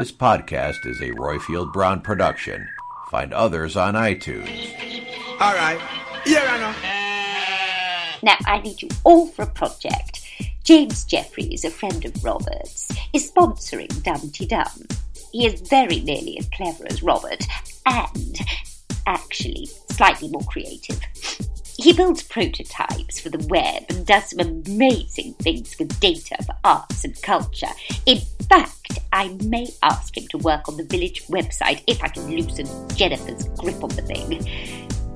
This podcast is a Roifield Brown production. Find others on iTunes. All right. Yeah, I know. Now, I need you all for a project. James Jeffries, a friend of Robert's, is sponsoring Dumpty Dum. He is very nearly as clever as Robert, and actually slightly more creative. He builds prototypes for the web and does some amazing things with data for arts and culture. In fact, I may ask him to work on the village website if I can loosen Jennifer's grip on the thing.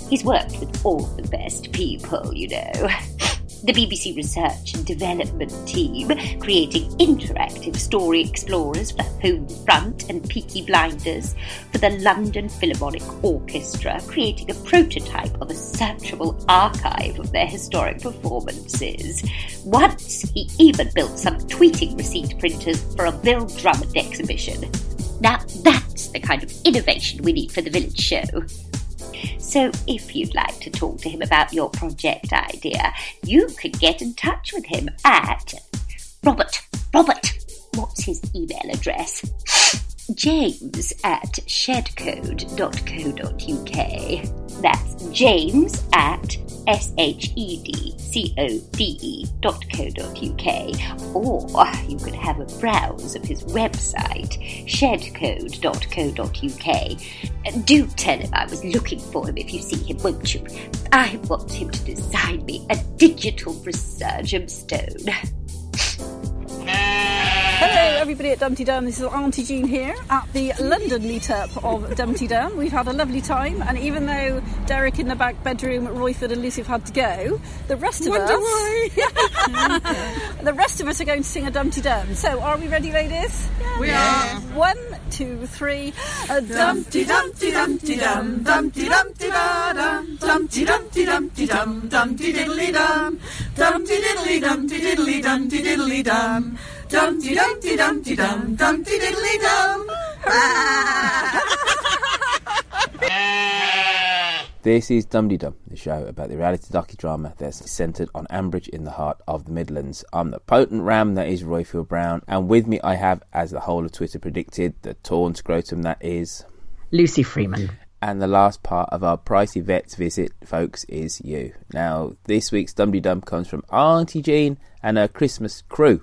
He's worked with all the best people, you know. The BBC Research and Development Team, creating interactive story explorers for Home Front and Peaky Blinders, for the London Philharmonic Orchestra, creating a prototype of a searchable archive of their historic performances. Once, he even built some tweeting receipt printers for a Bill Drummond exhibition. Now, that's the kind of innovation we need for the village show. So, if you'd like to talk to him about your project idea, you can get in touch with him at Robert. Robert, what's his email address? James at shedcode.co.uk. That's James at S-H-E-D-C-O-D-E dot co dot UK. Or you could have a browse of his website, shedcode.co.uk. Do tell him I was looking for him if you see him, won't you? I want him to design me a digital resurgam stone. Hello, everybody at Dumpty Dum. This is Auntie Jean here at the London meetup of Dumpty Dum. We've had a lovely time, and even though Derek in the back bedroom, Royford and Lucy have had to go, the rest of Wonder us, why. the rest of us are going to sing a Dumpty Dum. So, are we ready, ladies? We are. One, two, three. A Dumpty Dumpty Dumpty Dum, Dumpty Dumpty Da Dum, Dumpty Dumpty Dumpty Dum, Dumpty Diddly Dum, Dumpty Diddly Dumpty Diddly Dumpty Diddly Dum, Dumpty Dumpty Dumpty Dum, Dumpty Diddly Dum. This is Dumpty Dum, the show about the reality docudrama that's centred on Ambridge in the heart of the Midlands. I'm the potent ram that is Roifield Brown, and with me I have, as the whole of Twitter predicted, the torn scrotum that is. Lucy Freeman. And the last part of our pricey vets visit, folks, is you. Now, this week's Dumpty Dum comes from Auntie Jean and her Christmas crew.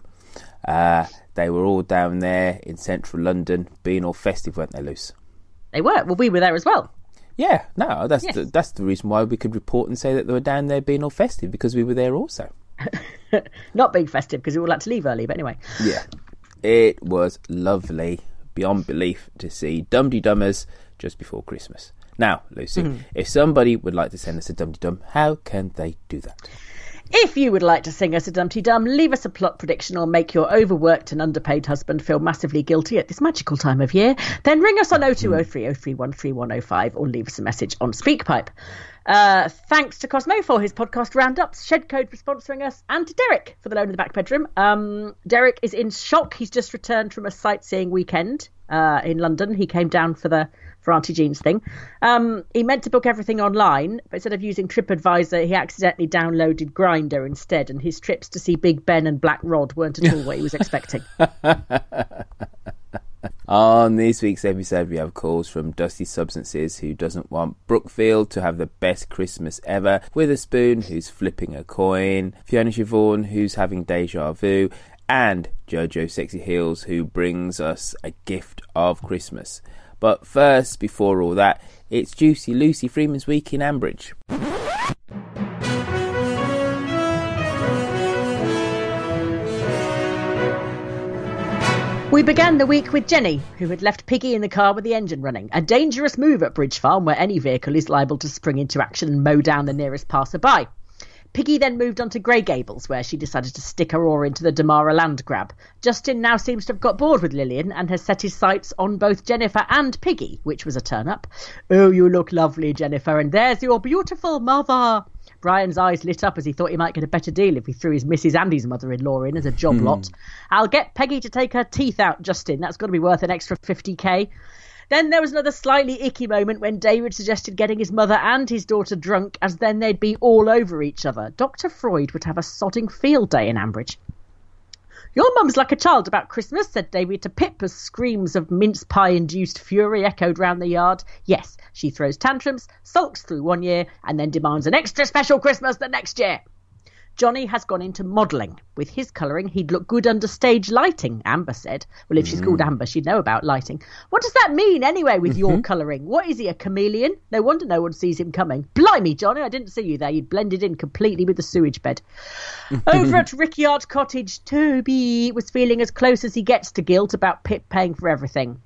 Uh, they were all down there in central London, being all festive, weren't they, Luce? They were. Well, we were there as well. Yeah, no, that's Yes. the, that's the reason why we could report and say that they were down there being all festive because we were there also. Not being festive because we all had to leave early, but anyway. Yeah, it was lovely beyond belief to see Dumpty Dummers just before Christmas. Now, Lucy, Mhm. if somebody would like to send us a Dumpty Dum, how can they do that? If you would like to sing us a Dumpty Dum, leave us a plot prediction or make your overworked and underpaid husband feel massively guilty at this magical time of year, then ring us on 0203 031 3105 or leave us a message on SpeakPipe. Uh, thanks to Cosmo for his podcast roundups, Shedcode for sponsoring us, and to Derek for the loan in the back bedroom. Um, Derek is in shock. He's just returned from a sightseeing weekend uh, in London. He came down for the for Auntie Jean's thing. Um, he meant to book everything online, but instead of using TripAdvisor, he accidentally downloaded Grindr instead, and his trips to see Big Ben and Black Rod weren't at all what he was expecting. On this week's episode, we have calls from Dusty Substances, who doesn't want Brookfield to have the best Christmas ever, Witherspoon, who's flipping a coin, Fiona Siobhan, who's having deja vu, and Jojo Sexy Heels, who brings us a gift of Christmas. But first, before all that, it's Juicy Lucy Freeman's Week in Ambridge. We began the week with Jenny, who had left Piggy in the car with the engine running. A dangerous move at Bridge Farm, where any vehicle is liable to spring into action and mow down the nearest passerby. Piggy then moved on to Grey Gables, where she decided to stick her oar into the Damara land grab. Justin now seems to have got bored with Lilian and has set his sights on both Jennifer and Piggy, which was a turn up. Oh, you look lovely, Jennifer, and there's your beautiful mother. Brian's eyes lit up as he thought he might get a better deal if he threw his Mrs. Andy's mother in law in as a job hmm. lot. I'll get Peggy to take her teeth out, Justin. That's got to be worth an extra 50k. Then there was another slightly icky moment when David suggested getting his mother and his daughter drunk, as then they'd be all over each other. Dr. Freud would have a sodding field day in Ambridge. Your mum's like a child about Christmas, said David to Pip as screams of mince pie induced fury echoed round the yard. Yes, she throws tantrums, sulks through one year, and then demands an extra special Christmas the next year. Johnny has gone into modelling. With his colouring, he'd look good under stage lighting, Amber said. Well, if she's called mm. Amber, she'd know about lighting. What does that mean, anyway, with your mm-hmm. colouring? What is he, a chameleon? No wonder no one sees him coming. Blimey, Johnny, I didn't see you there. You'd blended in completely with the sewage bed. Over at Rickyard Cottage, Toby was feeling as close as he gets to guilt about Pip paying for everything.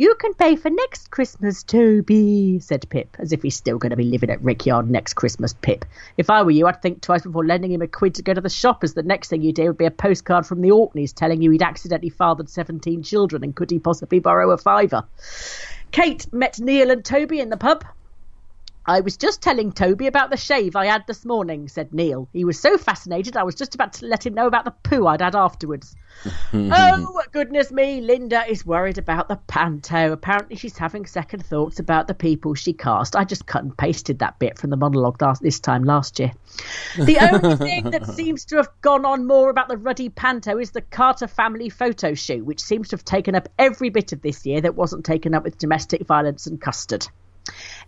You can pay for next Christmas, Toby, said Pip, as if he's still going to be living at Rickyard next Christmas, Pip. If I were you, I'd think twice before lending him a quid to go to the shop, as the next thing you'd do would be a postcard from the Orkneys telling you he'd accidentally fathered 17 children and could he possibly borrow a fiver. Kate met Neil and Toby in the pub. I was just telling Toby about the shave I had this morning, said Neil. He was so fascinated I was just about to let him know about the poo I'd had afterwards. oh, goodness me, Linda is worried about the panto. Apparently, she's having second thoughts about the people she cast. I just cut and pasted that bit from the monologue last, this time last year. The only thing that seems to have gone on more about the ruddy panto is the Carter family photo shoot, which seems to have taken up every bit of this year that wasn't taken up with domestic violence and custard.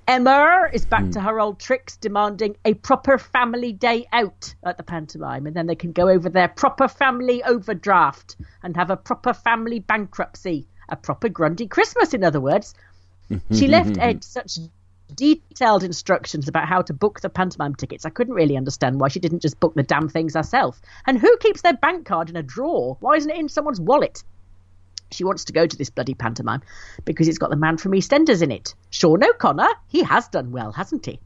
Emma is back hmm. to her old tricks, demanding a proper family day out at the pantomime, and then they can go over their proper family overdraft and have a proper family bankruptcy, a proper Grundy Christmas, in other words. She left Ed such detailed instructions about how to book the pantomime tickets. I couldn't really understand why she didn't just book the damn things herself. And who keeps their bank card in a drawer? Why isn't it in someone's wallet? She wants to go to this bloody pantomime because it's got the man from EastEnders in it. Sean O'Connor, he has done well, hasn't he?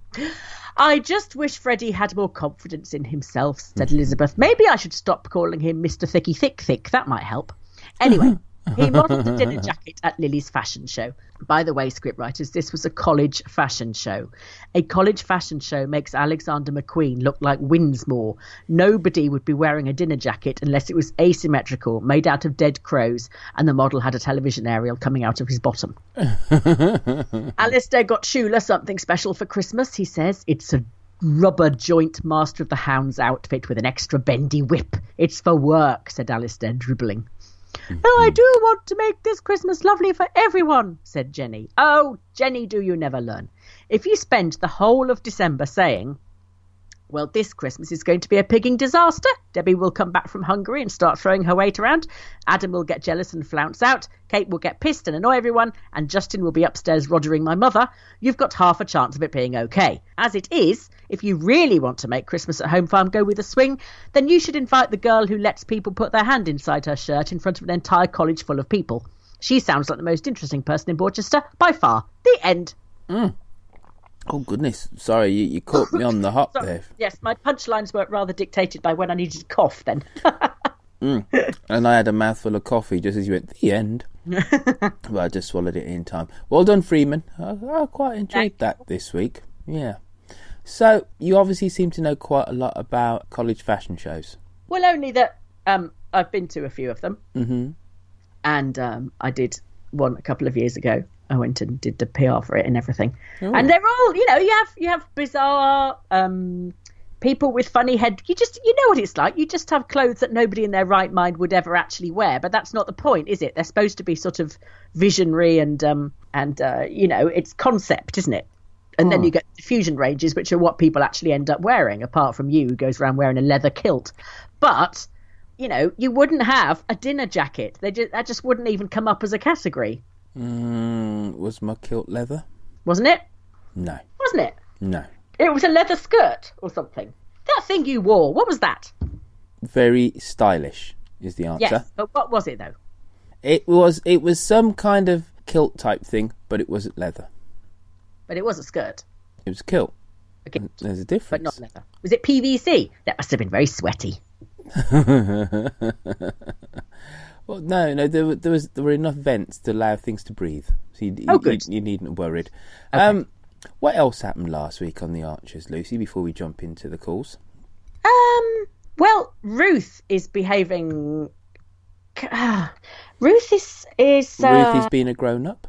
I just wish Freddie had more confidence in himself, said mm-hmm. Elizabeth. Maybe I should stop calling him Mr. Thicky Thick Thick. That might help. Anyway, he modelled the dinner jacket at Lily's fashion show. By the way, scriptwriters, this was a college fashion show. A college fashion show makes Alexander McQueen look like Windsmoor. Nobody would be wearing a dinner jacket unless it was asymmetrical, made out of dead crows, and the model had a television aerial coming out of his bottom. Alistair got Shula something special for Christmas, he says. It's a rubber joint Master of the Hounds outfit with an extra bendy whip. It's for work, said Alistair, dribbling. Oh, I mm-hmm. do want to make this Christmas lovely for everyone, said Jenny. Oh, Jenny, do you never learn? If you spend the whole of December saying, well, this Christmas is going to be a pigging disaster. Debbie will come back from Hungary and start throwing her weight around. Adam will get jealous and flounce out. Kate will get pissed and annoy everyone. And Justin will be upstairs roddering my mother. You've got half a chance of it being okay. As it is, if you really want to make Christmas at Home Farm go with a swing, then you should invite the girl who lets people put their hand inside her shirt in front of an entire college full of people. She sounds like the most interesting person in Borchester by far. The end. Mm. Oh goodness, sorry, you, you caught me on the hop there. Yes, my punchlines were rather dictated by when I needed to cough then. And I had a mouthful of coffee just as you went the end. but I just swallowed it in time. Well done, Freeman. I, I quite enjoyed Thank that this week. Yeah. So you obviously seem to know quite a lot about college fashion shows. well, only that um, I've been to a few of them. Mm-hmm. And um, I did one a couple of years ago. I went and did the PR for it and everything. And they're all, you know, you have you have bizarre, um, people with funny head. You just you know what it's like. You just have clothes that nobody in their right mind would ever actually wear but that's not the point is it? They're supposed to be sort of visionary and um and uh, you know it's concept isn't it? And then Oh. you get diffusion ranges which are what people actually end up wearing apart from you who goes around wearing a leather kilt. But you know you wouldn't have a dinner jacket. They just that just wouldn't even come up as a category Mm, was my kilt leather? wasn't it No, wasn't it no. it was a leather skirt or something that thing you wore what was that Very stylish is the answer. yes but what was it though It was it was some kind of kilt type thing, but it wasn't leather. but it was a skirt It was a kilt. Okay. There's a difference. but not leather. Was it PVC? That must have been very sweaty. Well, no, no. There, were- there was there were enough vents to allow things to breathe, so you, Oh, you, good. you, you needn't have worried. Um, what else happened last week on the Archers, Lucy? Before we jump into the calls, Um. Well, Ruth is behaving. Ah, Ruth is is. Uh, Ruth is being a grown up.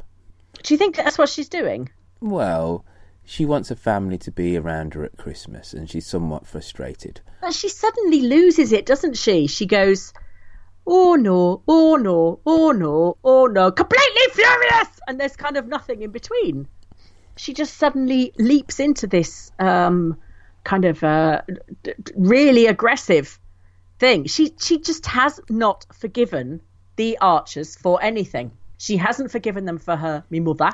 Do you think that's what she's doing? Well, she wants a family to be around her at Christmas, and she's somewhat frustrated. But she suddenly loses it, doesn't she? She goes, "Oh no! Oh no! Oh no! Oh no!" Completely furious, and there's kind of nothing in between. She just suddenly leaps into this um, kind of uh, d- d- really aggressive thing. She she just has not forgiven the Archers for anything. She hasn't forgiven them for her me mother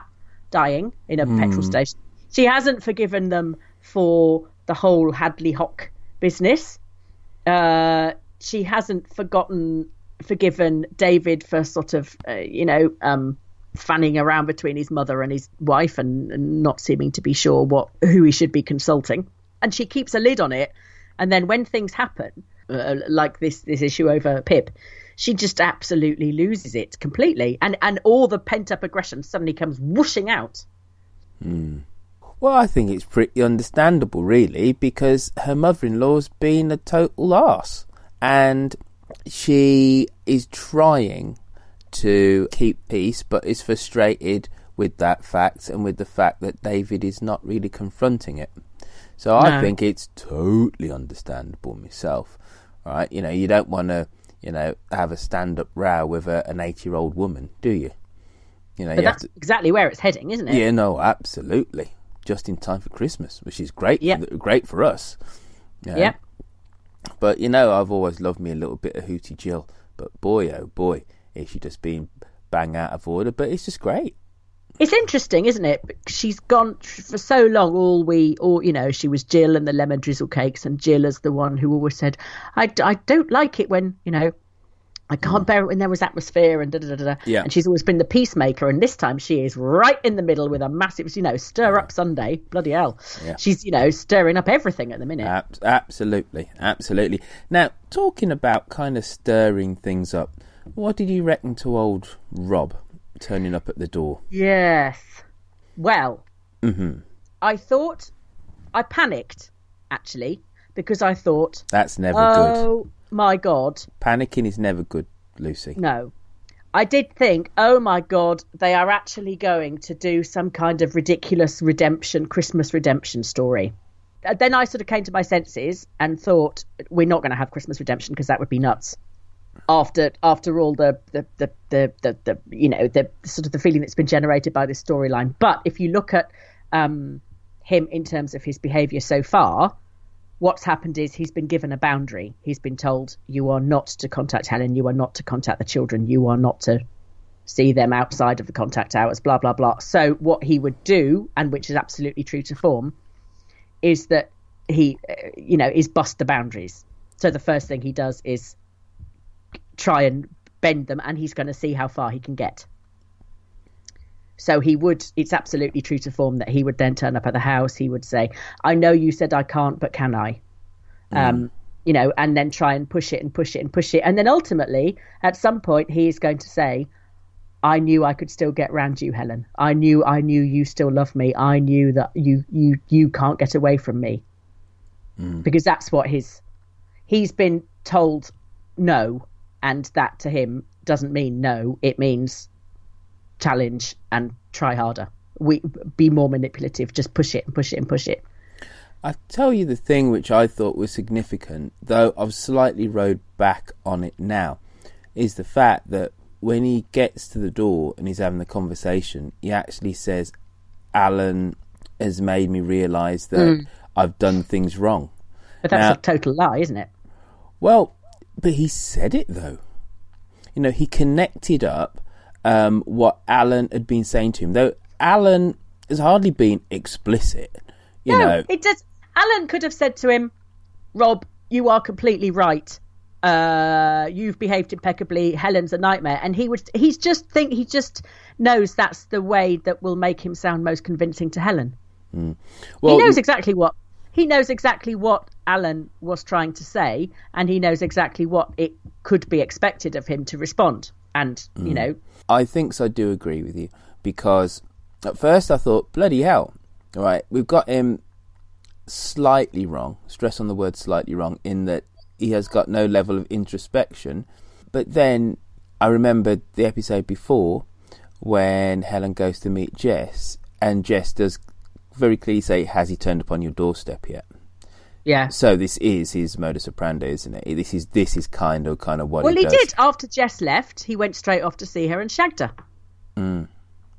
dying in a petrol station. She hasn't forgiven them for the whole Hadley Hock business. Uh, she hasn't forgotten forgiven David for sort of uh, you know um, fanning around between his mother and his wife and, and not seeming to be sure what who he should be consulting. And she keeps a lid on it. And then when things happen, uh, like this this issue over Pip, she just absolutely loses it completely, and and all the pent up aggression suddenly comes whooshing out. Well, I think it's pretty understandable, really, because her mother-in-law's been a total ass, and she is trying to keep peace, but is frustrated with that fact and with the fact that David is not really confronting it. So I think it's totally understandable myself. Right? You know, you don't want to, you know, have a stand-up row with a, an eight-year-old woman, do you? You know, But you that's to, exactly where it's heading, isn't it? yeah, no, absolutely. Just in time for Christmas, which is great. The, great for us. you know. Yep. But you know, I've always loved me a little bit of Hootie Jill. But boy, oh boy, is she just being bang out of order. But it's just great. It's interesting, isn't it? She's gone for so long. All we, all you know, she was Jill and the lemon drizzle cakes, and Jill is the one who always said, "I, I don't like it when you know, I can't bear it when there was atmosphere." And da da da da. da." Yeah. And she's always been the peacemaker, and this time she is right in the middle with a massive, you know, stir up Sunday. Bloody hell! Yeah. She's you know stirring up everything at the minute. Ab- absolutely, absolutely. Now, talking about kind of stirring things up, what did you reckon to old Rob turning up at the door? Yes. Well, hmm I thought I panicked actually because I thought, That's never good. My god, Panicking is never good, Lucy. no. I did think, oh my god, they are actually going to do some kind of ridiculous redemption, Christmas redemption story. Uh, Then I sort of came to my senses and thought, we're not going to have Christmas redemption because that would be nuts. After after all the the, the, the, the the you know the sort of the feeling that's been generated by this storyline, but if you look at um, him in terms of his behaviour so far, what's happened is he's been given a boundary. He's been told you are not to contact Helen, you are not to contact the children, you are not to see them outside of the contact hours, blah blah blah. So what he would do, and which is absolutely true to form, is that he, uh, you know, is bust the boundaries. So the first thing he does is try and bend them, and he's going to see how far he can get. So he would, it's absolutely true to form that he would then turn up at the house. He would say, I know you said I can't, but can I? Um, you know, and then try and push it and push it and push it. And then ultimately, at some point, he is going to say, I knew I could still get round you, Helen. I knew, I knew you still love me. I knew that you, you, you can't get away from me. Because that's what his, he's been told no. And that to him doesn't mean no. It means challenge and try harder. We be more manipulative. Just push it and push it and push it. I tell you the thing which I thought was significant, though I've slightly rode back on it now, is the fact that when he gets to the door and he's having the conversation, he actually says, Alan has made me realise that Mm. I've done things wrong. But that's Now- a total lie, isn't it? Well, but he said it though. You know, he connected up um, what Alan had been saying to him, though Alan has hardly been explicit. You no, know, it does. Alan could have said to him, "Rob, you are completely right. Uh, you've behaved impeccably. Helen's a nightmare." And he would. He's just think. He just knows that's the way that will make him sound most convincing to Helen. well, he knows exactly what. He knows exactly what Alan was trying to say, and he knows exactly what it could be expected of him to respond. And Mm. you know, I think so. I do agree with you because at first I thought, bloody hell, all right, we've got him slightly wrong. Stress on the word slightly wrong in that he has got no level of introspection. But then I remembered the episode before when Helen goes to meet Jess, and Jess does very clearly say, "Has he turned upon your doorstep yet?" Yeah. So this is his modus operandi, isn't it? This is this is kind of kind of what Well, he, he did. After Jess left, he went straight off to see her and shagged her. Mm.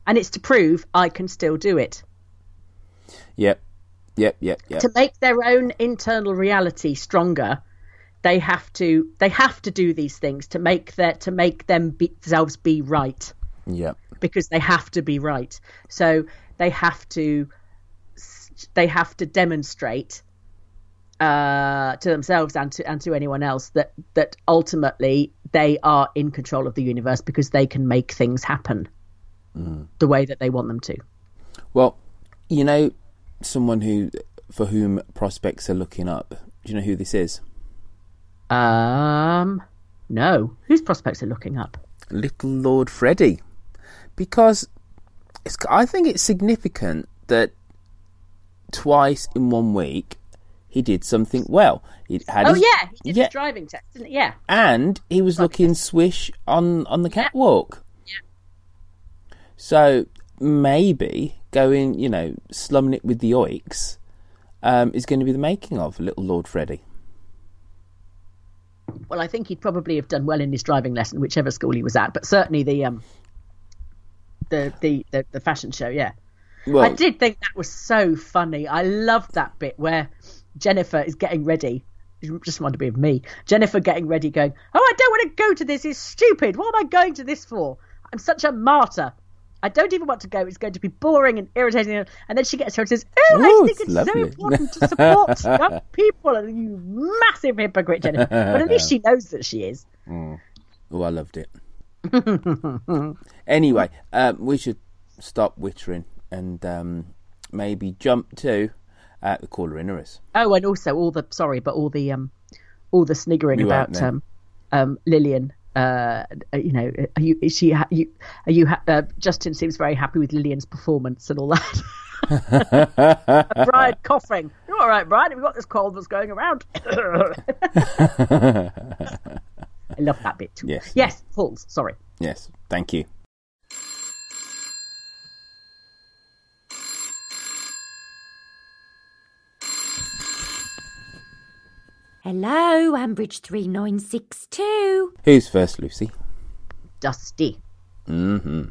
And it's to prove I can still do it. Yep, yep, yep, yep. To make their own internal reality stronger, they have to they have to do these things to make their to make them be, themselves be right Yep. because they have to be right. So they have to they have to demonstrate uh, to themselves and to and to anyone else that that ultimately they are in control of the universe because they can make things happen the way that they want them to. Well, you know, someone who for whom prospects are looking up. Do you know who this is? Um, no, whose prospects are looking up? Little Lord Freddy, because it's, I think it's significant that twice in one week he did something well. He had Oh his- yeah, he did yeah, his driving test, didn't he? Yeah. and he was looking swish on on the catwalk. Yeah. So maybe going, you know, slumming it with the oiks um, is going to be the making of Little Lord Freddy. Well, I think he'd probably have done well in his driving lesson, whichever school he was at. But certainly the um, the the the, the fashion show, yeah. Well, I did think that was so funny. I loved that bit where Jennifer is getting ready. It just reminded me of me. Jennifer getting ready, going, "Oh, I don't want to go to this. It's stupid. What am I going to this for? I'm such a martyr. I don't even want to go. It's going to be boring and irritating." And then she gets her and says, "Oh, Ooh, I think it's so important to support young people." And you massive hypocrite, Jennifer. But at least she knows that she is. oh, I loved it. anyway, um, we should stop wittering and um, maybe jump to uh, the caller in us. Oh, and also all the sorry, but all the um, all the sniggering You about um, um, Lilian. Uh, you know, are you? Is she? Ha- you? Are you? Ha- uh, Justin seems very happy with Lilian's performance and all that. Brian coughing. You're all right, Brian. We've got this cold that's going around. I love that bit too. Yes. Yes. Falls. Sorry. Yes, thank you. Hello, Ambridge 3962. Who's first, Lucy? Dusty. Mm-hmm.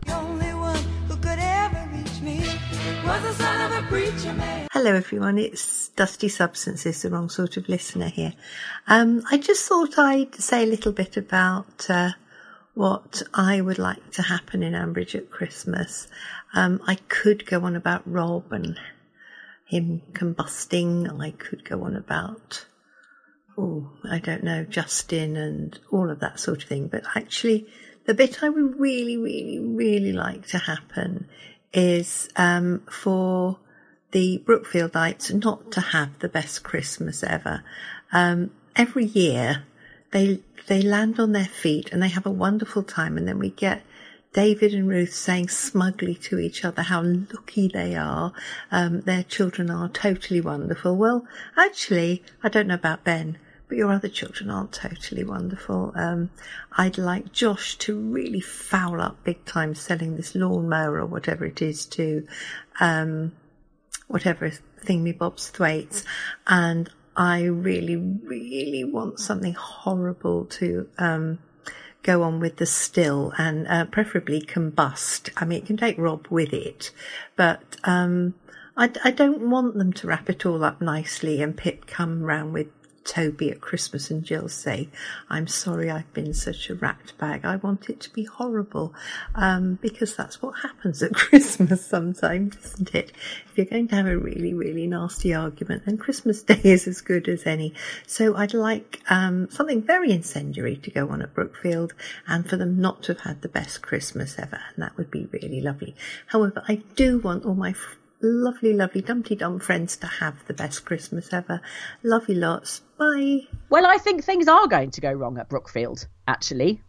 Hello, everyone. It's Dusty Substances, the wrong sort of listener here. Um, I just thought I'd say a little bit about uh, what I would like to happen in Ambridge at Christmas. Um, I could go on about Rob and him combusting. I could go on about, oh, I don't know, Justin and all of that sort of thing. But actually, the bit I would really, really, really like to happen is um, for the Brookfieldites not to have the best Christmas ever. Um, every year they they land on their feet and they have a wonderful time, and then we get David and Ruth saying smugly to each other how lucky they are. Um, their children are totally wonderful. Well, actually, I don't know about Ben, but your other children aren't totally wonderful. Um, I'd like Josh to really foul up big time selling this lawnmower or whatever it is to, um, whatever thingamybobs thwaites, and I really, really want something horrible to um, go on with the still and uh, preferably combust. I mean, it can take Rob with it, but um, I, I, don't want them to wrap it all up nicely and Pip come round with Toby at Christmas and Jill say, I'm sorry I've been such a rat bag. I want it to be horrible. Um, because that's what happens at Christmas sometimes, isn't it? If you're going to have a really, really nasty argument, then Christmas Day is as good as any. So I'd like, um, something very incendiary to go on at Brookfield and for them not to have had the best Christmas ever. And that would be really lovely. However, I do want all my lovely, lovely Dumpty Dum friends to have the best Christmas ever. Love you lots. Bye. Well, I think things are going to go wrong at Brookfield, actually.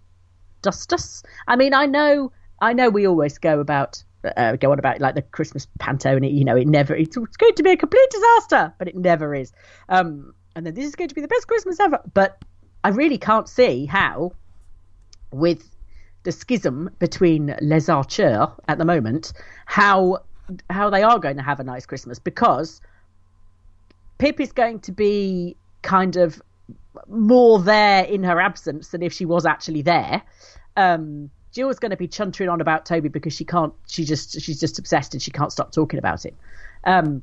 Dustus. I mean, I know, I know we always go about, uh, go on about like the Christmas panto, and it, you know, it never, it's, it's going to be a complete disaster, but it never is. Um, and then this is going to be the best Christmas ever. But I really can't see how, with the schism between Les Archers at the moment, how how they are going to have a nice Christmas because Pip is going to be kind of more there in her absence than if she was actually there. Um, Jill's going to be chuntering on about Toby because she can't. She just she's just obsessed and she can't stop talking about it. Um,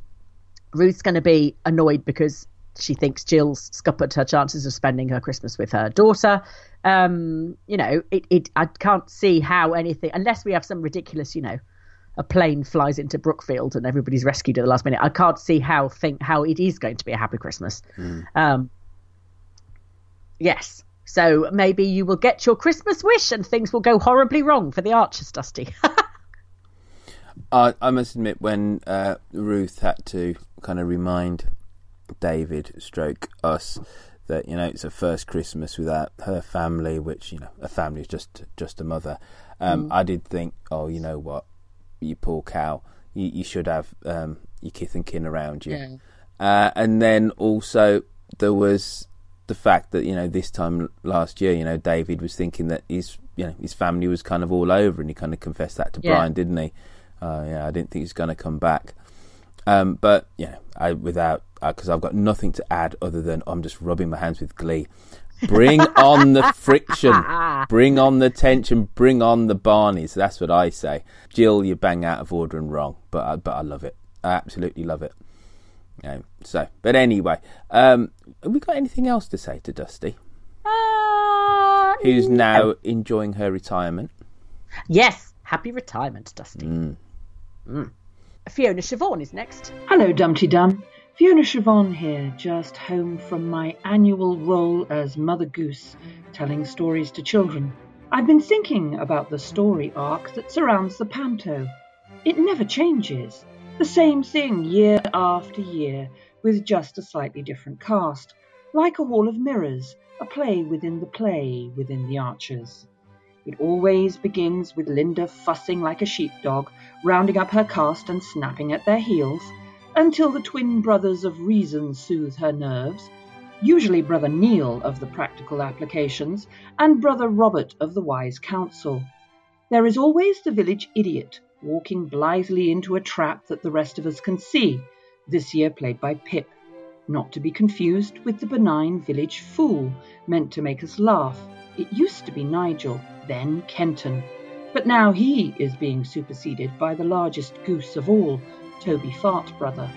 Ruth's going to be annoyed because she thinks Jill's scuppered her chances of spending her Christmas with her daughter. Um, you know, it, it I can't see how anything unless we have some ridiculous, you know, a plane flies into Brookfield and everybody's rescued at the last minute. I can't see how think how it is going to be a happy Christmas. Mm. Um, yes, so maybe you will get your Christmas wish and things will go horribly wrong for the Archers, Dusty. I, I, must admit, when uh, Ruth had to kind of remind David, stroke us, that you know it's her first Christmas without her family, which you know a family is just just a mother. Um, mm. I did think, oh, you know what? You poor cow. You, you should have um, your kith and kin around you. Yeah. Uh, and then also there was the fact that you know this time last year, you know, David was thinking that his you know his family was kind of all over, and he kind of confessed that to yeah. Brian, didn't he? Uh, yeah, I didn't think he's going to come back. Um, but yeah, I without because uh, I've got nothing to add other than I'm just rubbing my hands with glee Bring on the friction. Bring on the tension. Bring on the Barneys. That's what I say. Jill, you bang out of order and wrong, but I, but I love it. I absolutely love it. Yeah, so, but anyway, um, have we got anything else to say to Dusty? Uh, Who's now enjoying her retirement? Yes, happy retirement, Dusty. Mm. Mm. Fiona Siobhan is next. Hello, Dumpty Dum. Fiona Siobhan here, just home from my annual role as Mother Goose, telling stories to children. I've been thinking about the story arc that surrounds the panto. It never changes. The same thing year after year, with just a slightly different cast, like a hall of mirrors, a play within the play within the Archers. It always begins with Linda fussing like a sheepdog, rounding up her cast and snapping at their heels until the twin brothers of reason soothe her nerves, usually Brother Neil of the practical applications, and Brother Robert of the wise counsel. There is always the village idiot, walking blithely into a trap that the rest of us can see, this year played by Pip, not to be confused with the benign village fool, meant to make us laugh. It used to be Nigel, then Kenton, but now he is being superseded by the largest goose of all, Toby Fairbrother.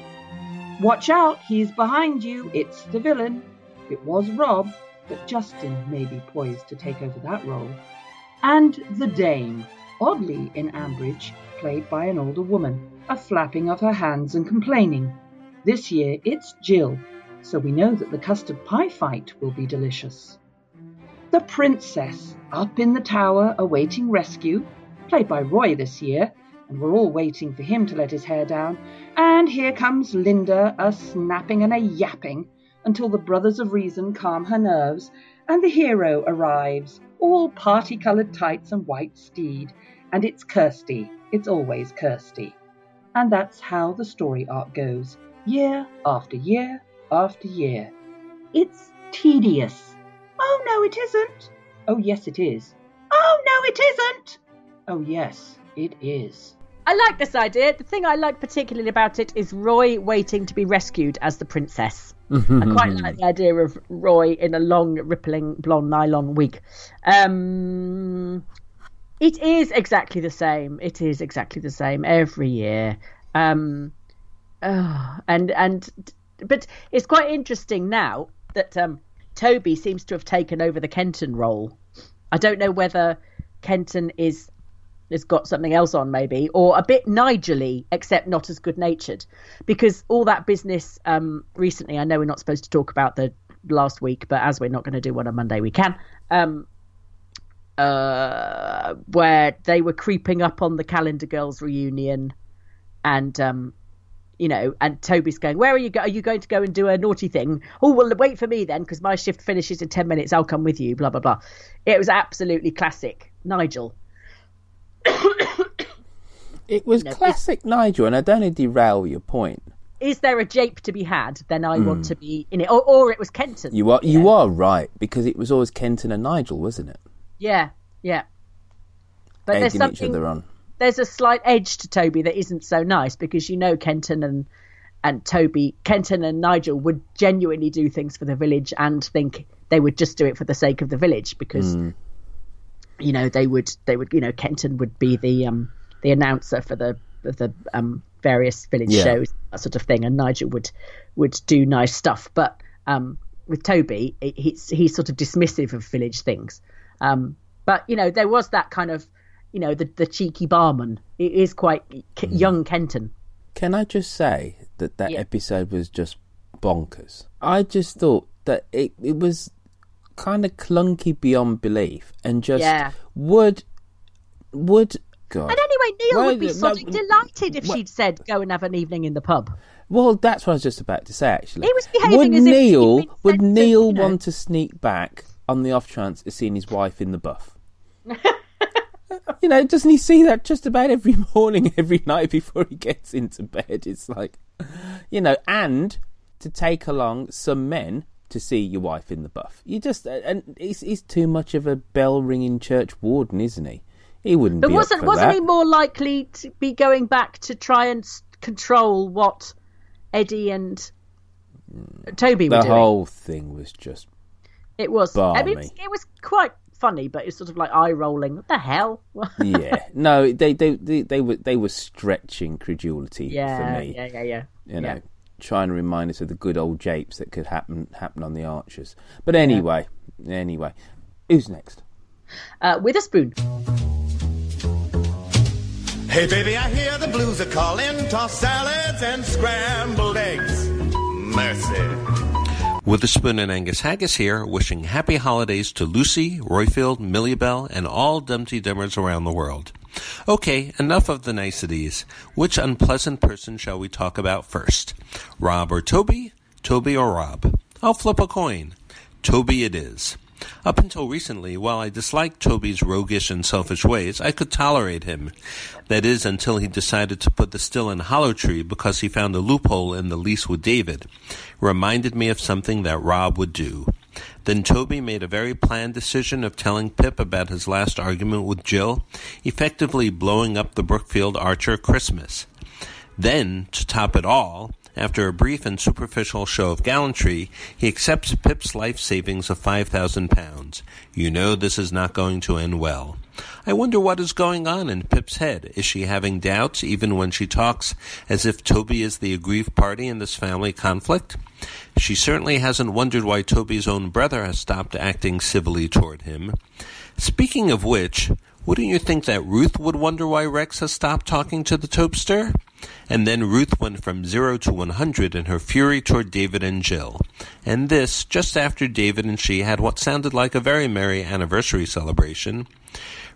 Watch out, he's behind you, it's the villain. It was Rob, but Justin may be poised to take over that role. And the Dame, oddly in Ambridge, played by an older woman, a flapping of her hands and complaining. This year it's Jill, so we know that the custard pie fight will be delicious. The Princess, up in the tower awaiting rescue, played by Roy this year, and we're all waiting for him to let his hair down. And here comes Linda, a snapping and a yapping, until the brothers of reason calm her nerves, and the hero arrives, all party coloured tights and white steed. And it's Kirsty, it's always Kirsty. And that's how the story arc goes, year after year after year. It's tedious. Oh, no, it isn't. Oh, yes, it is. Oh, no, it isn't. Oh, yes, it is. I like this idea. The thing I like particularly about it is Roy waiting to be rescued as the princess. I quite like the idea of Roy in a long, rippling blonde nylon wig. Um, it is exactly the same. It is exactly the same every year. Um, oh, and and but it's quite interesting now that um, Toby seems to have taken over the Kenton role. I don't know whether Kenton is has got something else on maybe or a bit Nigel-y, except not as good natured because all that business um recently I know we're not supposed to talk about the last week but as we're not going to do one on Monday we can um uh where they were creeping up on the calendar girls reunion and um you know, and Toby's going, "Where are you? Go- are you going to go and do a naughty thing? Oh, well, wait for me then, because my shift finishes in ten minutes. I'll come with you." Blah blah blah. It was absolutely classic, Nigel. It was No, classic Nigel, and I don't want to derail your point. Is there a jape to be had? Then I want to be in it, or, or it was Kenton. Hmm. You are you are right because it was always Kenton and Nigel, wasn't it? Yeah, yeah. But there's Egging each something. other on. There's a slight edge to Toby that isn't so nice because you know Kenton and and Toby, Kenton and Nigel would genuinely do things for the village and think they would just do it for the sake of the village because Hmm. You know they would they would you know Kenton would be the um the announcer for the the um various village Yeah. shows that sort of thing and Nigel would would do nice stuff but um with Toby he- he's he's sort of dismissive of village things um but you know there was that kind of you know the the cheeky barman it is quite K- Hmm. young Kenton Can I just say that that Yeah. episode was just bonkers? I just thought that it it was kind of clunky beyond belief, and just Yeah. would would God. and anyway Neil Well, would be sodding no, delighted if well- she'd said go and have an evening in the pub Well, that's what I was just about to say. Actually, He was behaving would as if he'd Neil would to, Neil know- want to sneak back on the off chance of seeing his wife in the buff? you know, doesn't he see that just about every morning, every night before he gets into bed? It's like, you know, and to take along some men to see your wife in the buff. You just and he's he's too much of a bell ringing church warden, isn't he? He wouldn't. But be wasn't wasn't that. he more likely to be going back to try and control what Eddie and Toby were doing? The whole thing was just it was. I mean, it was, balmy. it was quite funny, but it's sort of like eye rolling. What the hell? yeah. No, they, they they they were they were stretching credulity yeah, for me. yeah, yeah, yeah. You know, yeah. trying to remind us of the good old japes that could happen happen on the Archers. But anyway, anyway, who's next? Uh, Witherspoon. Hey, baby, I hear the blues are calling. Toss salads and scrambled eggs. Mercy. Witherspoon and Angus Haggis here, wishing happy holidays to Lucy, Roifield, Millibell, and all Dumpty Dummers around the world. Okay, enough of the niceties. Which unpleasant person shall we talk about first? Rob or Toby? Toby or Rob? I'll flip a coin. Toby it is. Up until recently, while I disliked Toby's roguish and selfish ways, I could tolerate him. That is, until he decided to put the still in Hollow Tree because he found a loophole in the lease with David. Reminded me of something that Rob would do. Then Toby made a very planned decision of telling Pip about his last argument with Jill, effectively blowing up the Brookfield Archer Christmas. Then, to top it all, after a brief and superficial show of gallantry, he accepts Pip's life savings of five thousand pounds. You know this is not going to end well. I wonder what is going on in Pip's head. Is she having doubts even when she talks as if Toby is the aggrieved party in this family conflict? She certainly hasn't wondered why Toby's own brother has stopped acting civilly toward him. Speaking of which, wouldn't you think that Ruth would wonder why Rex has stopped talking to the Topster? And then Ruth went from zero to 100 in her fury toward David and Jill. And this just after David and she had what sounded like a very merry anniversary celebration.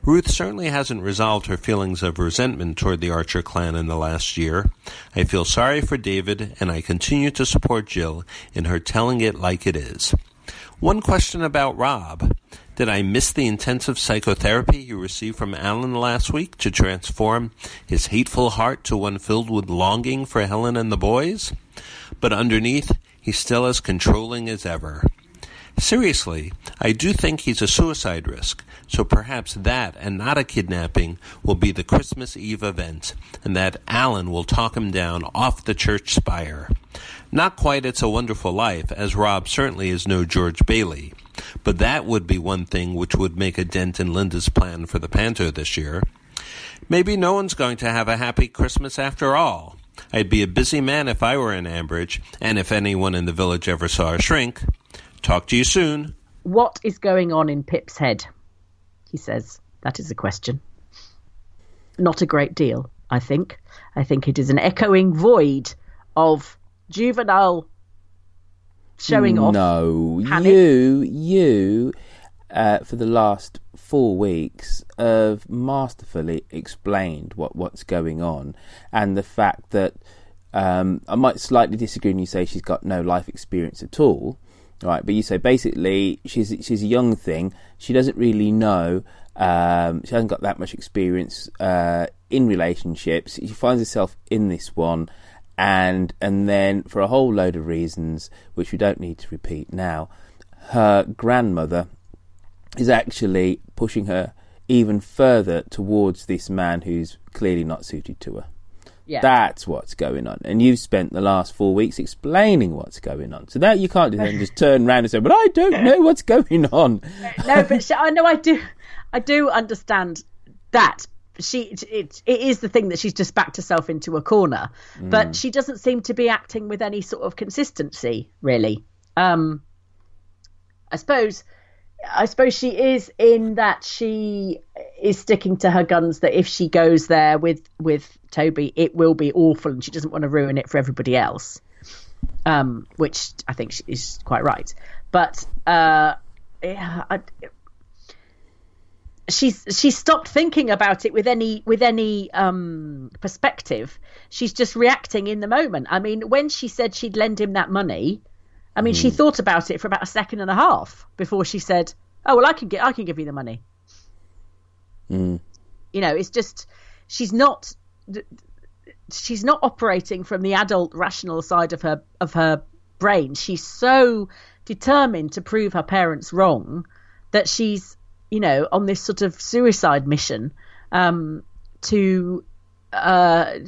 Ruth certainly hasn't resolved her feelings of resentment toward the Archer clan in the last year. I feel sorry for David, and I continue to support Jill in her telling it like it is. One question about Rob. Did I miss the intensive psychotherapy he received from Alan last week to transform his hateful heart to one filled with longing for Helen and the boys? But underneath, he's still as controlling as ever. Seriously, I do think he's a suicide risk, so perhaps that and not a kidnapping will be the Christmas Eve event, and that Alan will talk him down off the church spire. Not quite It's a Wonderful Life, as Rob certainly is no George Bailey, but that would be one thing which would make a dent in Linda's plan for the Panto this year. Maybe no one's going to have a happy Christmas after all. I'd be a busy man if I were in Ambridge, and if anyone in the village ever saw a shrink. Talk to you soon. What is going on in Pip's head? He says. That is a question. Not a great deal, I think. I think it is an echoing void of juvenile showing off. No, panic. you, you, uh, for the last four weeks, have masterfully explained what what's going on, and the fact that um, I might slightly disagree when you say she's got no life experience at all, right? But you say basically she's she's a young thing. She doesn't really know. Um, she hasn't got that much experience uh, in relationships. She finds herself in this one, and and then for a whole load of reasons which we don't need to repeat now, her grandmother is actually pushing her even further towards this man who's clearly not suited to her. Yeah. That's what's going on. And you've spent the last four weeks explaining what's going on. So that you can't then just turn around and say, But I don't know what's going on. no, but she, I know I do. I do understand that she it, it, it is the thing that she's just backed herself into a corner, but Mm. she doesn't seem to be acting with any sort of consistency, really. Um, I suppose. I suppose she is in that she is sticking to her guns that if she goes there with with Toby, it will be awful, and she doesn't want to ruin it for everybody else. Um, which I think she is quite right. But uh, yeah, I, she's she's stopped thinking about it with any with any um perspective she's just reacting in the moment i mean when she said she'd lend him that money i mean she thought about it for about a second and a half before she said oh well i can get i can give you the money. Mm. you know it's just she's not she's not operating from the adult rational side of her of her brain. She's so determined to prove her parents wrong that she's you know on this sort of suicide mission um to uh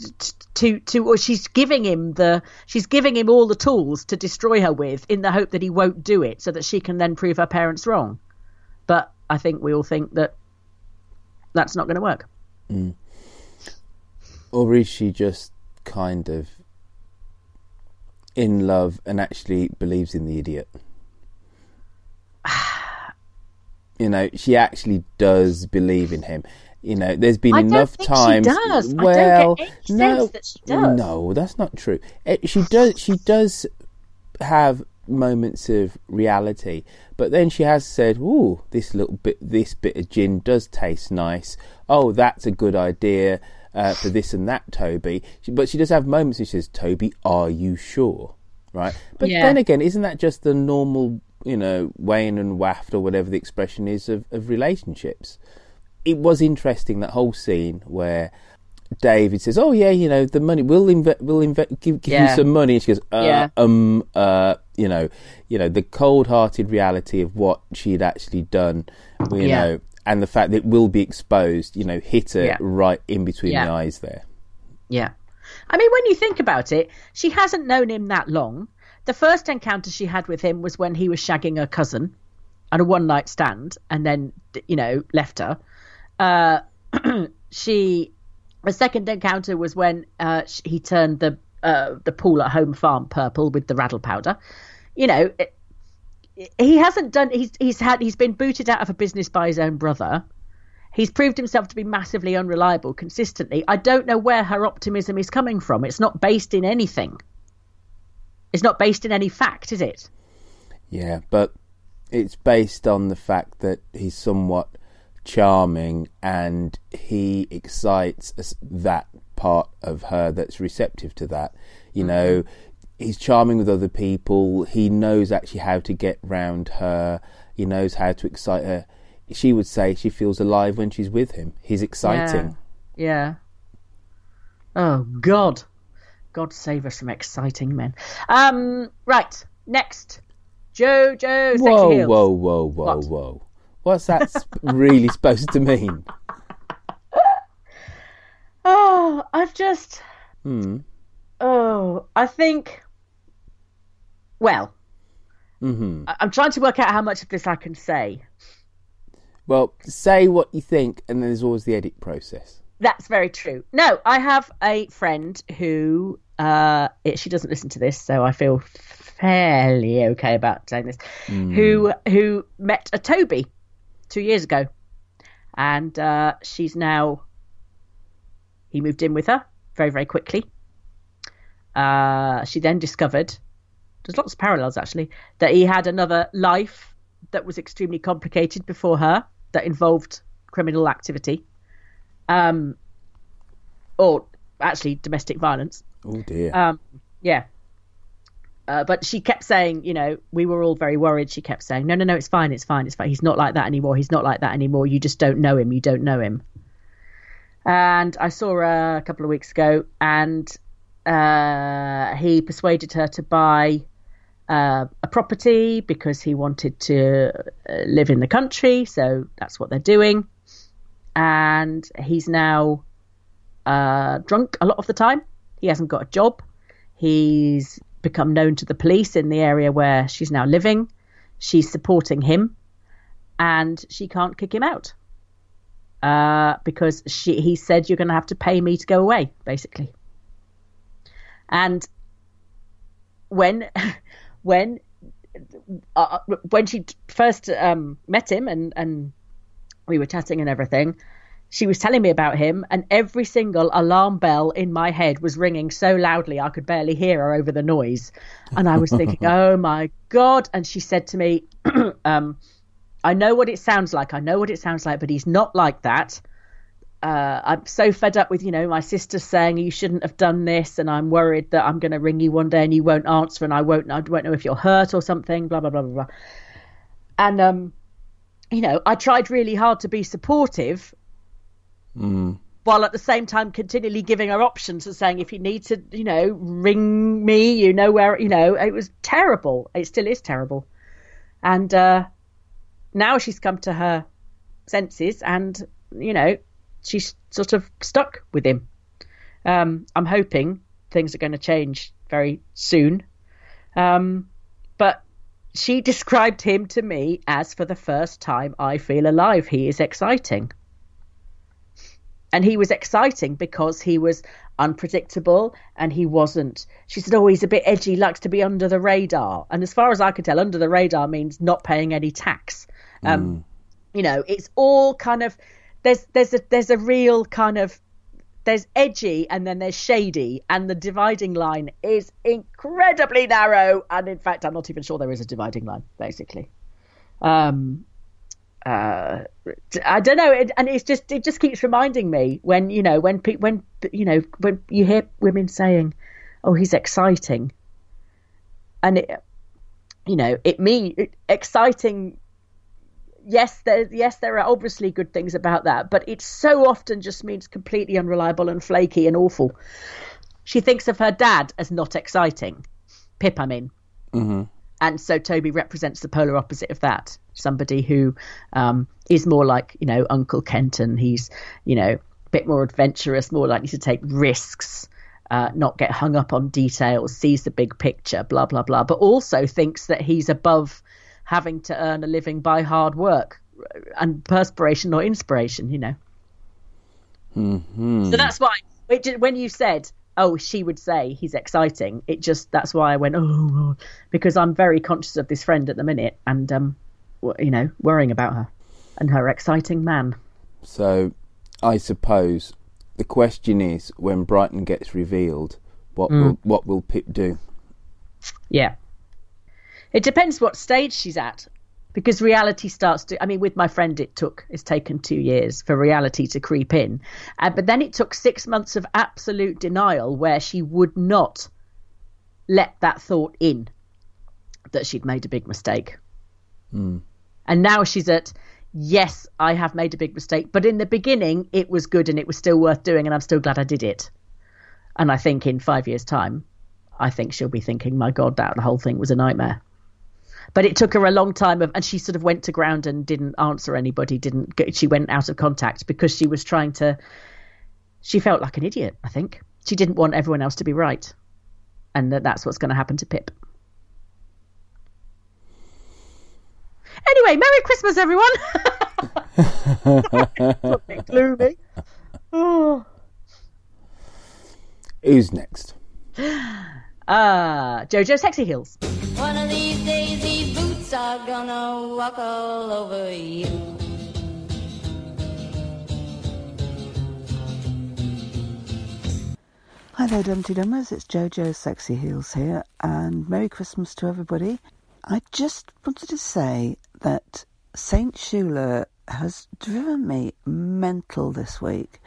to to or she's giving him the she's giving him all the tools to destroy her with in the hope that he won't do it so that she can then prove her parents wrong but i think we all think that that's not going to work Mm. Or is she just kind of in love and actually believes in the idiot? you know, she actually does believe in him. You know, there's been I enough times. does. I don't Well, get any no, that she does. no, that's not true. Eh, She does. She does have moments of reality, but then she has said, "Ooh, this little bit, this bit of gin does taste nice. Oh, that's a good idea uh, for this and that, Toby." She, but she does have moments. Where she says, "Toby, are you sure?" Right? But Yeah. then again, isn't that just the normal, you know, wane and waft or whatever the expression is of, of relationships? It was interesting that whole scene where. David says, "Oh yeah, you know the money. We'll inve- we'll inve- give, give Yeah. you some money." And she goes, uh, Yeah. "Um, uh, you know, you know the cold-hearted reality of what she'd actually done, you Yeah. know, and the fact that it will be exposed, you know, hit her right in between the eyes there." Yeah. I mean, when you think about it, she hasn't known him that long. The first encounter she had with him was when he was shagging her cousin at a one night stand and then, you know, left her. Uh, she, the second encounter was when uh, he turned the uh, the pool at home farm purple with the rattle powder. You know, it, he hasn't done. He's he's had he's been booted out of a business by his own brother. He's proved himself to be massively unreliable consistently. I don't know where her optimism is coming from. It's not based in anything. It's not based in any fact, is it? Yeah, but it's based on the fact that he's somewhat charming and he excites that part of her that's receptive to that. You know, he's charming with other people. He knows actually how to get round her. He knows how to excite her. She would say she feels alive when she's with him. He's exciting. Yeah. Oh God, God save us from exciting men. Um, right. Next, Jojo, Whoa, whoa, whoa, whoa, What? whoa. What's that sp- really supposed to mean? Oh, I've just. Hmm. Oh, I think. Well, hmm I- I'm trying to work out how much of this I can say. Well, say what you think, and then there's always the edit process. That's very true. No, I have a friend who uh, it, she doesn't listen to this, so I feel fairly okay about saying this. Hmm. Who who met a Toby two years ago, and uh, she's now. He moved in with her very very quickly. Uh, she then discovered there's lots of parallels actually that he had another life that was extremely complicated before her that involved criminal activity um or actually domestic violence Oh dear. um yeah uh, but she kept saying, you know, we were all very worried. She kept saying, no, no, no, it's fine, it's fine, it's fine. He's not like that anymore. He's not like that anymore. You just don't know him. You don't know him. And I saw her a couple of weeks ago, and uh, he persuaded her to buy uh, a property because he wanted to uh, live in the country. So that's what they're doing. And he's now uh, drunk a lot of the time. He hasn't got a job. He's become known to the police in the area where she's now living. She's supporting him, and she can't kick him out uh, because she he said you're going to have to pay me to go away, basically. And when when uh, when she first um, met him and and we were chatting and everything, she was telling me about him, and every single alarm bell in my head was ringing so loudly I could barely hear her over the noise. And I was thinking, oh my God. And she said to me, um, I know what it sounds like. I know what it sounds like, but he's not like that. Uh, I'm so fed up with, you know, my sister saying you shouldn't have done this, and I'm worried that I'm going to ring you one day and you won't answer, and I won't, I won't know if you're hurt or something. Blah blah blah blah blah. And um, you know, I tried really hard to be supportive, Mm. while at the same time continually giving her options and saying if you need to you know ring me you know where you know it was terrible. It still is terrible. And uh now she's come to her senses and you know she's sort of stuck with him. Um i'm hoping things are going to change very soon. Um but she described him to me as for the first time i feel alive. He is exciting and he was exciting because he was unpredictable and he wasn't. She said oh he's a bit edgy likes to be under the radar. And as far as i could tell under the radar means not paying any tax. Um you know it's all kind of there's there's a there's a real kind of there's edgy and then there's shady. And the dividing line is incredibly narrow. And in fact i'm not even sure there is a dividing line basically. Um uh i don't know it, and it's just it just keeps reminding me when you know when pe- when you know when you hear women saying oh he's exciting and it you know it it, exciting yes there yes there are obviously good things about that but it so often just means completely unreliable and flaky and awful. She thinks of her dad as not exciting. Pip i mean. Hmm and so Toby represents the polar opposite of that. Somebody who um, is more like you know Uncle Kenton. He's you know a bit more adventurous, more likely to take risks, uh, not get hung up on details, sees the big picture, blah blah blah. But also thinks that he's above having to earn a living by hard work and perspiration or inspiration. You know. hmm So that's why when you said, "Oh, she would say he's exciting," it just that's why I went, "Oh," because I'm very conscious of this friend at the minute, and um, you know, worrying about her and her exciting man. So, I suppose the question is, when Brighton gets revealed, what Mm. will what will Pip do? Yeah, it depends what stage she's at, because reality starts to. I mean, with my friend, it took it's taken two years for reality to creep in, uh, but then it took six months of absolute denial where she would not let that thought in that she'd made a big mistake. Mm. And now she's at, yes, I have made a big mistake, but in the beginning it was good and it was still worth doing, and I'm still glad I did it. And I think in five years' time, I think she'll be thinking, my God, that the whole thing was a nightmare. but it took her a long time of, and she sort of went to ground and didn't answer anybody. Didn't get, she went out of contact because she was trying to. She felt like an idiot. I think she didn't want everyone else to be right, and that that's what's going to happen to Pip. Anyway, Merry Christmas, everyone. gloomy. Oh. Who's next? Uh, Jojo Sexy Heels. One of these days, these boots are gonna walk all over you. Hi there, Dumpty Dummers. It's Jojo Sexy Heels here, and Merry Christmas to everybody. I just wanted to say that Saint Shula has driven me mental this week.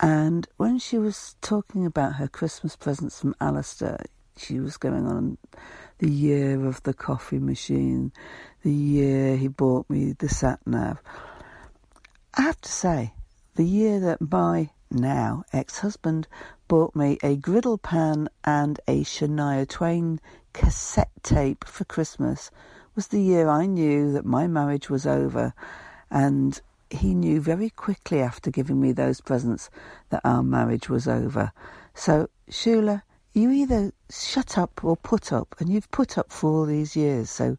And when she was talking about her Christmas presents from Alistair, she was going on the year of the coffee machine, the year he bought me the sat nav. I have to say, the year that my now ex husband bought me a griddle pan and a Shania Twain cassette tape for Christmas was the year I knew that my marriage was over and he knew very quickly after giving me those presents that our marriage was over. So, Shula, you either shut up or put up, and you've put up for all these years, so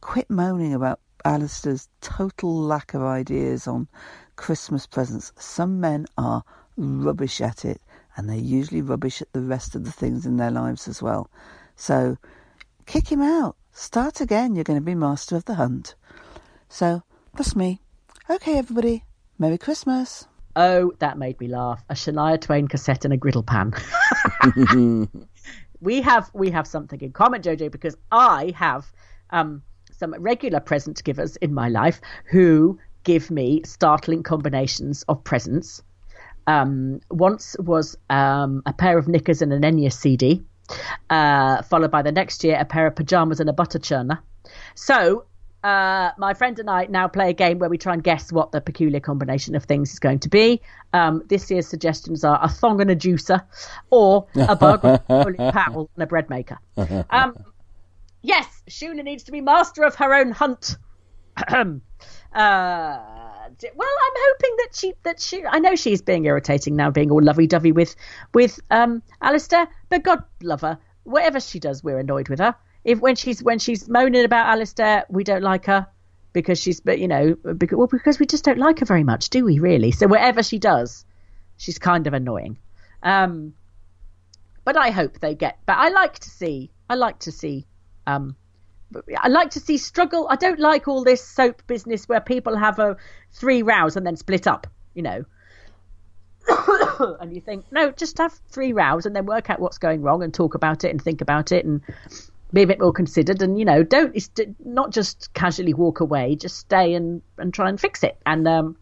quit moaning about Alistair's total lack of ideas on Christmas presents. Some men are rubbish at it, and they're usually rubbish at the rest of the things in their lives as well. So, kick him out. Start again. You're going to be master of the hunt. So, that's me. Okay, everybody. Merry Christmas. Oh, that made me laugh. A Shania Twain cassette and a griddle pan. we have we have something in common, Jojo, because I have um, some regular present givers in my life who give me startling combinations of presents. Um, once was um, a pair of knickers and an Enya CD, uh, followed by the next year a pair of pajamas and a butter churner. So uh, my friend and I now play a game where we try and guess what the peculiar combination of things is going to be. Um, this year's suggestions are a thong and a juicer, or a burger Powell and a bread maker. Um, yes, Shula needs to be master of her own hunt. Uh, well, I'm hoping that she that she. I know she's being irritating now, being all lovey-dovey with with um, Alistair, but God love her. Whatever she does, we're annoyed with her if when she's when she's moaning about Alistair, we don't like her because she's but you know because, well because we just don't like her very much, do we really? So whatever she does, she's kind of annoying. Um, but I hope they get. But I like to see. I like to see. Um, I like to see struggle. I don't like all this soap business where people have a three rows and then split up. You know. and you think no, just have three rows and then work out what's going wrong and talk about it and think about it and be a bit more considered and you know don't not just casually walk away just stay and and try and fix it and um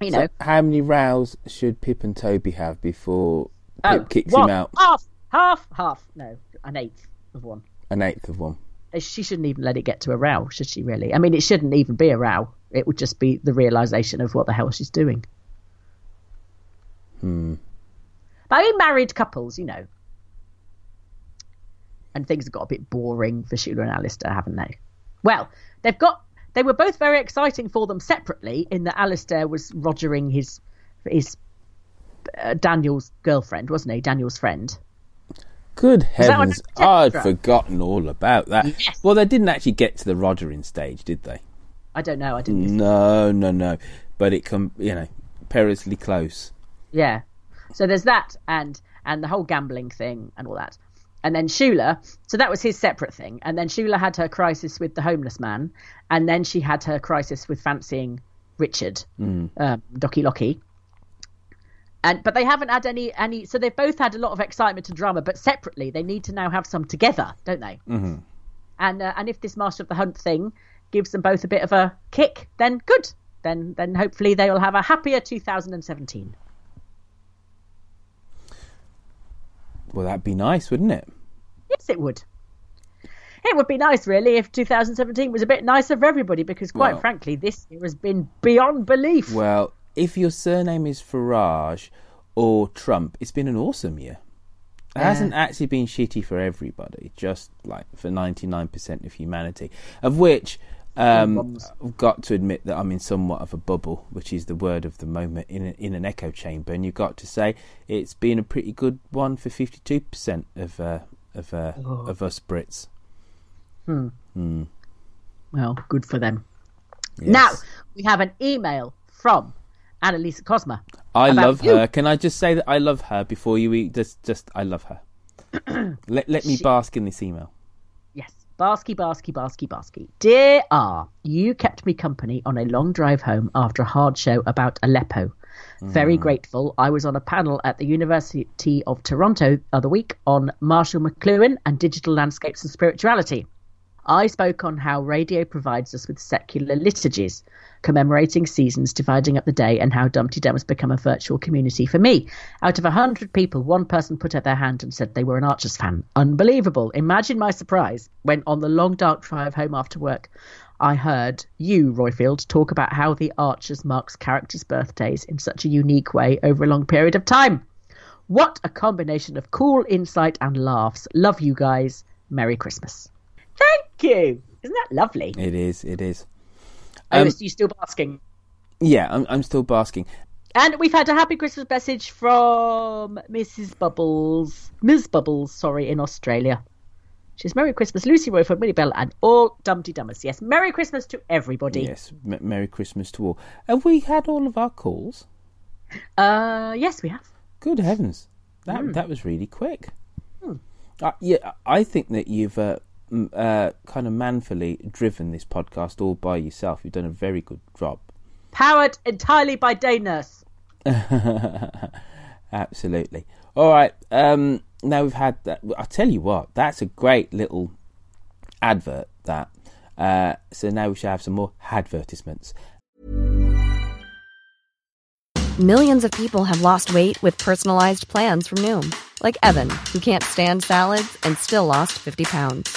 you know so how many rows should pip and toby have before pip oh, kicks what? him out half half half no an eighth of one an eighth of one she shouldn't even let it get to a row should she really i mean it shouldn't even be a row it would just be the realization of what the hell she's doing hmm but i mean married couples you know and things have got a bit boring for Shula and Alistair, haven't they? Well, they've got they were both very exciting for them separately in that Alistair was rogering his his uh, Daniel's girlfriend, wasn't he? Daniel's friend. Good heavens, I'd forgotten all about that. Yes. Well, they didn't actually get to the rogering stage, did they? I don't know. I didn't. No, no, no. But it come, you know, perilously close. Yeah. So there's that, and and the whole gambling thing and all that. And then Shula, so that was his separate thing. And then Shula had her crisis with the homeless man. And then she had her crisis with fancying Richard, mm. um, Docky Locky. And, but they haven't had any any so they've both had a lot of excitement and drama but separately they need to now have some together don't they mm-hmm. and uh, and if this master of the hunt thing gives them both a bit of a kick then good then then hopefully they will have a happier 2017 Well, that'd be nice, wouldn't it? Yes, it would. It would be nice, really, if 2017 was a bit nicer for everybody, because quite Well- frankly, this year has been beyond belief. Well, if your surname is Farage or Trump, it's been an awesome year. It hasn't actually been shitty for everybody, just like for 99% of humanity, of which um, I've got to admit that I'm in somewhat of a bubble, which is the word of the moment in, a, in an echo chamber. And you've got to say it's been a pretty good one for 52% of, uh, of, uh, Oh. of us Brits. Hmm. Hmm. Well, good for them. Yes. Now, we have an email from Annalisa Cosma. I love you. her. Can I just say that I love her before you eat? Just, just I love her. let let me She- bask in this email. Yes. Barsky, Barsky, Barsky, Barsky. Dear R, you kept me company on a long drive home after a hard show about Aleppo. Very Mm. grateful. I was on a panel at the University of Toronto the other week on Marshall McLuhan and digital landscapes and spirituality. I spoke on how radio provides us with secular liturgies, commemorating seasons, dividing up the day, and how Dumpty Dum has become a virtual community for me. Out of a hundred people, one person put out their hand and said they were an Archers fan. Unbelievable. Imagine my surprise when on the long dark drive home after work, I heard you, Roifield, talk about how the Archers marks characters' birthdays in such a unique way over a long period of time. What a combination of cool insight and laughs. Love you guys. Merry Christmas. Thank you. Isn't that lovely? It is. It is. Oh, Um, are you still basking? yeah, I'm, I'm still basking. And we've had a happy Christmas message from Mrs. Bubbles, Ms. Bubbles, sorry, in Australia. She's Merry Christmas, Lucy Roy from Minnie Bell, and all Dumpty Dummers. Yes, Merry Christmas to everybody. Yes, M- Merry Christmas to all. Have we had all of our calls? Uh, yes, we have. Good heavens, that Hmm. that was really quick. Uh, yeah, I think that you've uh, uh, kind of manfully driven this podcast all by yourself. You've done a very good job. Powered entirely by Day Nurse. Absolutely. All right. Um, now we've had that. I'll tell you what. That's a great little advert. That. Uh, so now we should have some more advertisements. Millions of people have lost weight with personalized plans from Noom, like Evan, who can't stand salads and still lost 50 pounds.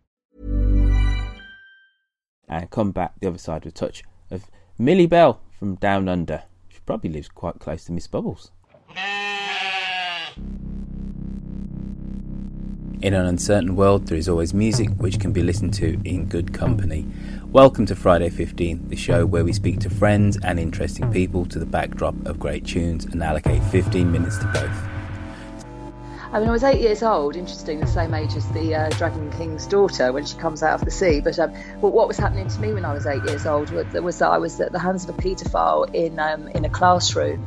And come back the other side with a touch of Millie Bell from Down Under. She probably lives quite close to Miss Bubbles. In an uncertain world, there is always music which can be listened to in good company. Welcome to Friday 15, the show where we speak to friends and interesting people to the backdrop of great tunes and allocate 15 minutes to both. I mean, I was eight years old, interesting, the same age as the uh, Dragon King's daughter when she comes out of the sea. But, um, but what was happening to me when I was eight years old was, was that I was at the hands of a paedophile in, um, in a classroom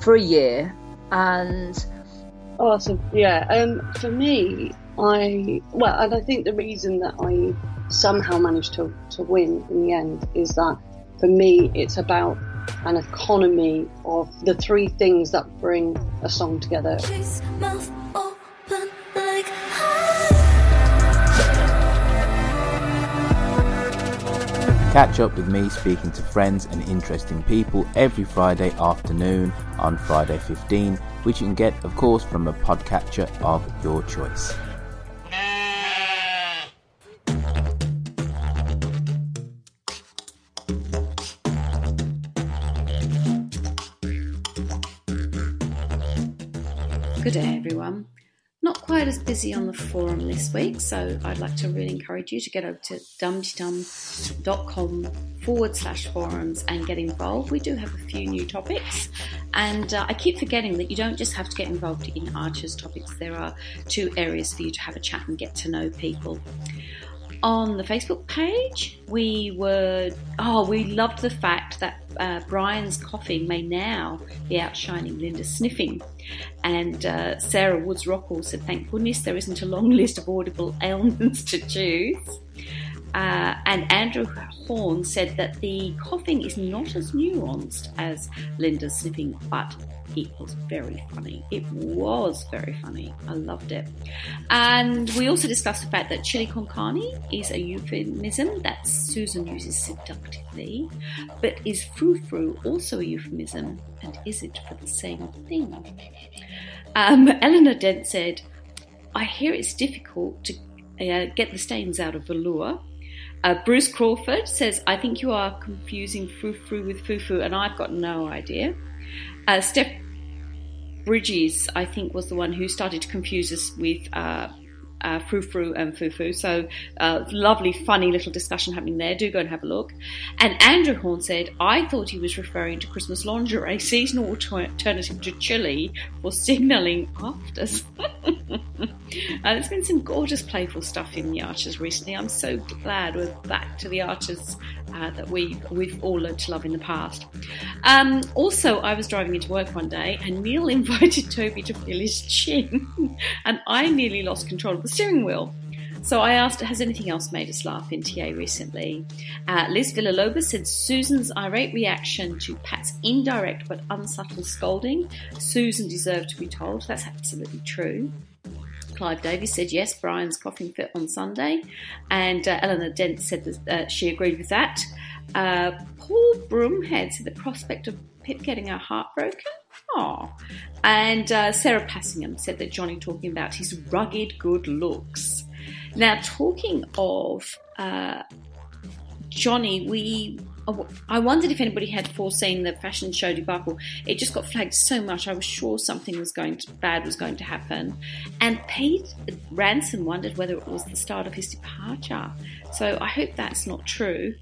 for a year. And Awesome. Yeah. Um, for me, I well, and I think the reason that I somehow managed to to win in the end is that for me, it's about an economy of the three things that bring a song together. Catch up with me speaking to friends and interesting people every Friday afternoon on Friday 15, which you can get, of course, from a podcatcher of your choice. Good day, everyone. Not quite as busy on the forum this week, so I'd like to really encourage you to get over to dumptydum.com forward slash forums and get involved. We do have a few new topics, and uh, I keep forgetting that you don't just have to get involved in Archer's topics, there are two areas for you to have a chat and get to know people. On the Facebook page, we were, oh, we loved the fact that uh, Brian's coughing may now be outshining Linda's sniffing. And uh, Sarah Woods Rockall said, Thank goodness there isn't a long list of audible ailments to choose. Uh, and Andrew Horn said that the coughing is not as nuanced as Linda's sniffing, but it was very funny. It was very funny. I loved it. And we also discussed the fact that chili con carne is a euphemism that Susan uses seductively, but is frou frou also a euphemism, and is it for the same thing? Um, Eleanor Dent said, I hear it's difficult to uh, get the stains out of velour. Uh, Bruce Crawford says, I think you are confusing frou frou with foo, and I've got no idea. Uh, Steph Bridges, I think, was the one who started to confuse us with uh, uh, frou and foo. So, uh, lovely, funny little discussion happening there. Do go and have a look. And Andrew Horn said, I thought he was referring to Christmas lingerie, seasonal alternative to chili for signalling afters. uh, there's been some gorgeous, playful stuff in the Archers recently. I'm so glad we're back to the Archers uh, that we we've all learned to love in the past. Um, also, I was driving into work one day, and Neil invited Toby to feel his chin, and I nearly lost control the steering wheel. So I asked, has anything else made us laugh in TA recently? Uh, Liz Villalobos said Susan's irate reaction to Pat's indirect but unsubtle scolding. Susan deserved to be told. That's absolutely true. Clive Davies said yes, Brian's coughing fit on Sunday, and uh, Eleanor Dent said that uh, she agreed with that. Uh, Paul Broomhead said the prospect of Pip getting her heart broken. Oh, and uh, Sarah Passingham said that Johnny talking about his rugged good looks. Now, talking of uh, Johnny, we I wondered if anybody had foreseen the fashion show debacle. It just got flagged so much. I was sure something was going to, bad was going to happen. And Pete Ranson wondered whether it was the start of his departure. So I hope that's not true.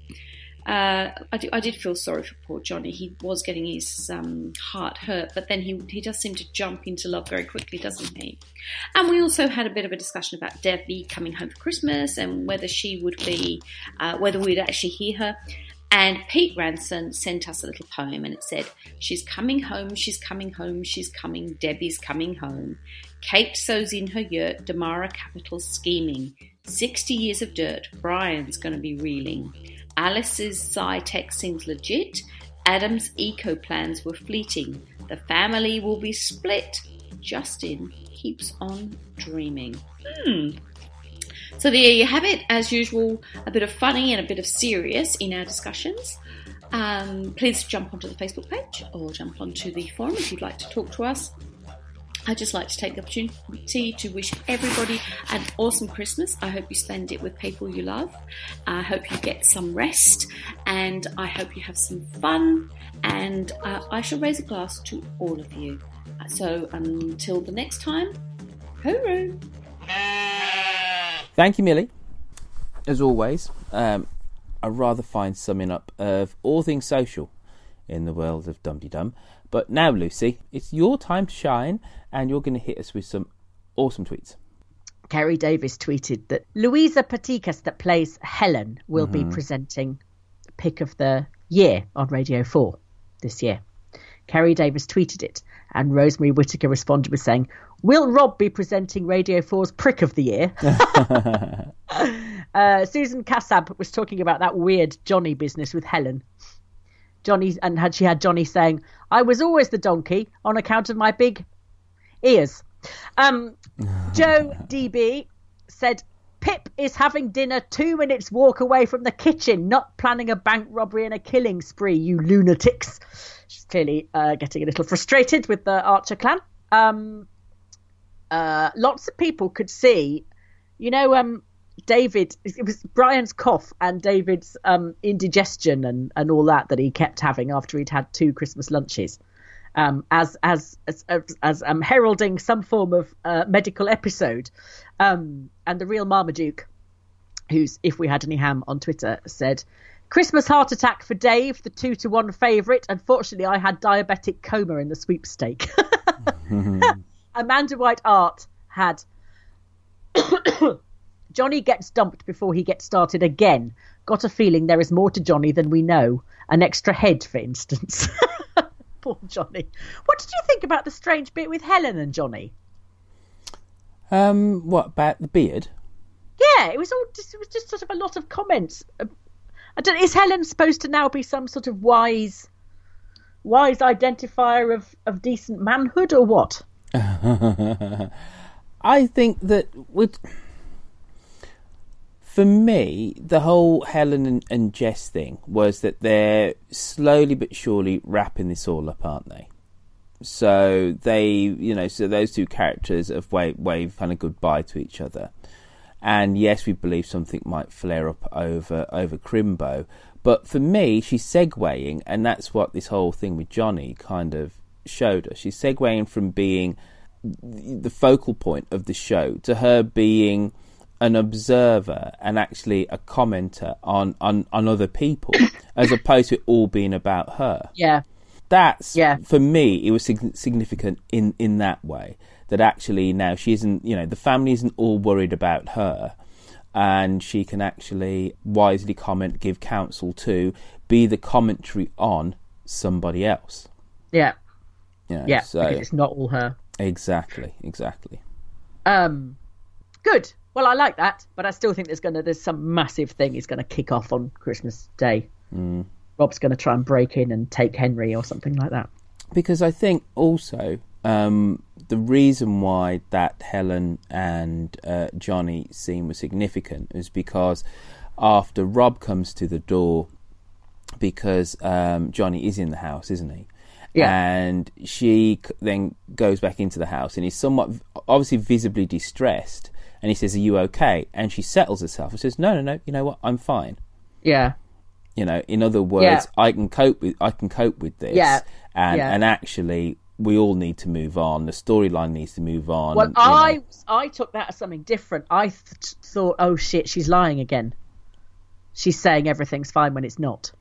Uh, I, do, I, did feel sorry for poor Johnny. He was getting his um, heart hurt, but then he he does seem to jump into love very quickly, doesn't he? And we also had a bit of a discussion about Debbie coming home for Christmas and whether she would be, uh, whether we'd actually hear her. And Pete Ranson sent us a little poem and it said, She's coming home, she's coming home, she's coming, Debbie's coming home. Kate sews in her yurt, Damara Capital scheming. 60 years of dirt, Brian's going to be reeling. Alice's Zytec seems legit. Adam's eco plans were fleeting. The family will be split. Justin keeps on dreaming. Hmm. So there you have it. As usual, a bit of funny and a bit of serious in our discussions. Um, please jump onto the Facebook page or jump onto the forum if you'd like to talk to us. I'd just like to take the opportunity to wish everybody an awesome Christmas. I hope you spend it with people you love. I hope you get some rest and I hope you have some fun. And uh, I shall raise a glass to all of you. So until the next time, hooroo! Thank you, Millie. As always, um, a rather fine summing up of all things social in the world of Dum Dum. But now, Lucy, it's your time to shine, and you're going to hit us with some awesome tweets. Kerry Davis tweeted that Louisa Patikas, that plays Helen, will Mm-hmm. be presenting Pick of the Year on Radio 4 this year. Kerry Davis tweeted it, and Rosemary Whittaker responded with saying, Will Rob be presenting Radio 4's Prick of the Year? uh, Susan Kassab was talking about that weird Johnny business with Helen. Johnny and had she had Johnny saying, "I was always the donkey on account of my big ears." Um, Joe DB said, "Pip is having dinner two minutes walk away from the kitchen, not planning a bank robbery and a killing spree. You lunatics!" She's clearly uh, getting a little frustrated with the Archer clan. Um, uh, lots of people could see, you know, um, David, it was Brian's cough and David's um, indigestion and, and all that that he kept having after he'd had two Christmas lunches. um, as as as, as, as um, heralding some form of uh, medical episode. Um, and the real Marmaduke, who's if we had any ham on Twitter, said. Christmas heart attack for Dave, the two to one favourite. Unfortunately, I had diabetic coma in the sweepstake. Amanda White Art had Johnny gets dumped before he gets started again. Got a feeling there is more to Johnny than we know. An extra head, for instance. Poor Johnny. What did you think about the strange bit with Helen and Johnny? Um, what about the beard? Yeah, it was all just it was just sort of a lot of comments. Uh, I don't. Is Helen supposed to now be some sort of wise, wise identifier of of decent manhood or what? I think that with for me, the whole Helen and, and Jess thing was that they're slowly but surely wrapping this all up, aren't they? So they, you know, so those two characters have wave, wave kind of goodbye to each other. And yes, we believe something might flare up over over Crimbo, but for me, she's segueing, and that's what this whole thing with Johnny kind of showed us. She's segueing from being the focal point of the show to her being an observer and actually a commenter on, on, on other people as opposed to it all being about her. Yeah. That's, yeah. for me, it was sig- significant in, in that way that actually now she isn't, you know, the family isn't all worried about her and she can actually wisely comment, give counsel to, be the commentary on somebody else. Yeah. You know, yeah, so, because it's not all her. Exactly, exactly. Um, good. Well, I like that, but I still think there's gonna there's some massive thing is gonna kick off on Christmas Day. Mm. Rob's gonna try and break in and take Henry or something like that. Because I think also um, the reason why that Helen and uh, Johnny scene was significant is because after Rob comes to the door, because um, Johnny is in the house, isn't he? Yeah. And she then goes back into the house and he's somewhat obviously visibly distressed. And he says, Are you okay? And she settles herself and says, No, no, no, you know what? I'm fine. Yeah. You know, in other words, Yeah. I can cope with I can cope with this. Yeah. And Yeah. and actually we all need to move on. The storyline needs to move on. Well, you know. I I took that as something different. I th- thought, oh shit, she's lying again. She's saying everything's fine when it's not.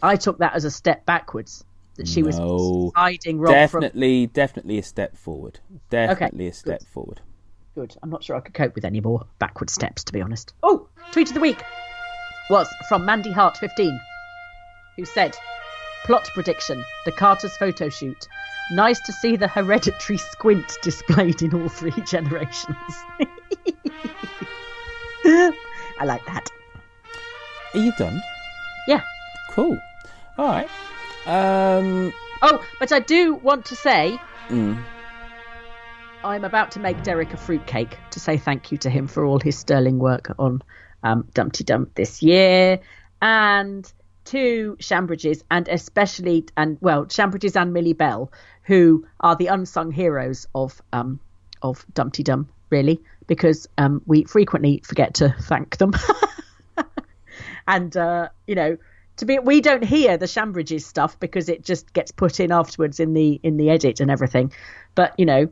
I took that as a step backwards. That she was No. hiding Rob from. definitely, definitely a step forward. Definitely a step forward. Good. I'm not sure I could cope with any more backward steps, to be honest. Oh, tweet of the week was from Mandy Hart 15, who said, "Plot prediction: The Carter's photo shoot. Nice to see the hereditary squint displayed in all three generations." I like that. Are you done? Yeah. Cool. All right. Um. Oh, but I do want to say mm. I'm about to make Derek a fruitcake to say thank you to him for all his sterling work on um, Dumpty Dump this year, and to Shambridges, and especially, and well, Shambridges and Millie Bell, who are the unsung heroes of um, of Dumpty Dum, really, because um, we frequently forget to thank them. and uh, you know, to be we don't hear the Shambridges stuff because it just gets put in afterwards in the in the edit and everything. But you know,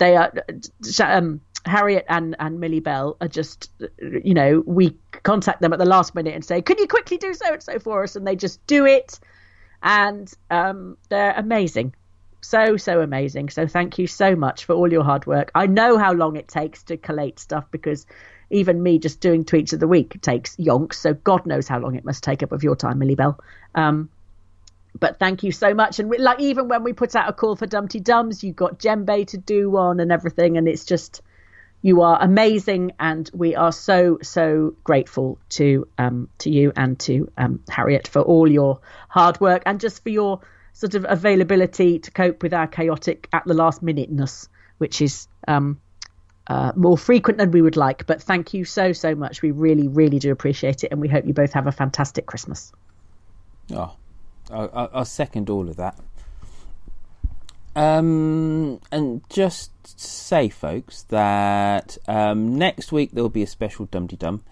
they are um, Harriet and and Millie Bell are just you know we contact them at the last minute and say, "Can you quickly do so and so for us?" and they just do it, and um, they're amazing. So so amazing. So thank you so much for all your hard work. I know how long it takes to collate stuff because even me just doing tweets of the week takes yonks. So God knows how long it must take up of your time, Millie Bell. Um, but thank you so much. And we, like even when we put out a call for Dumpty Dums, you got Djembe to do one and everything, and it's just you are amazing, and we are so so grateful to um to you and to um Harriet for all your hard work and just for your sort of availability to cope with our chaotic at the last minuteness, which is um uh, more frequent than we would like. But thank you so so much. We really really do appreciate it, and we hope you both have a fantastic Christmas. Oh, I, I, I'll second all of that. Um, and just say, folks, that um, next week there will be a special Dumpty Dum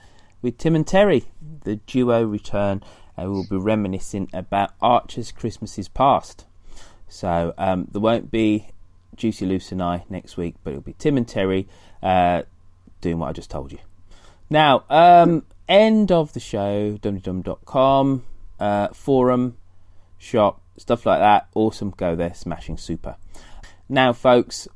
with Tim and Terry. The duo return and we'll be reminiscing about Archer's Christmases past. So um, there won't be Juicy Luce and I next week, but it'll be Tim and Terry uh, doing what I just told you. Now, um, end of the show, dumptydum.com, uh, forum, shop, stuff like that. Awesome. Go there, smashing super. Now, folks,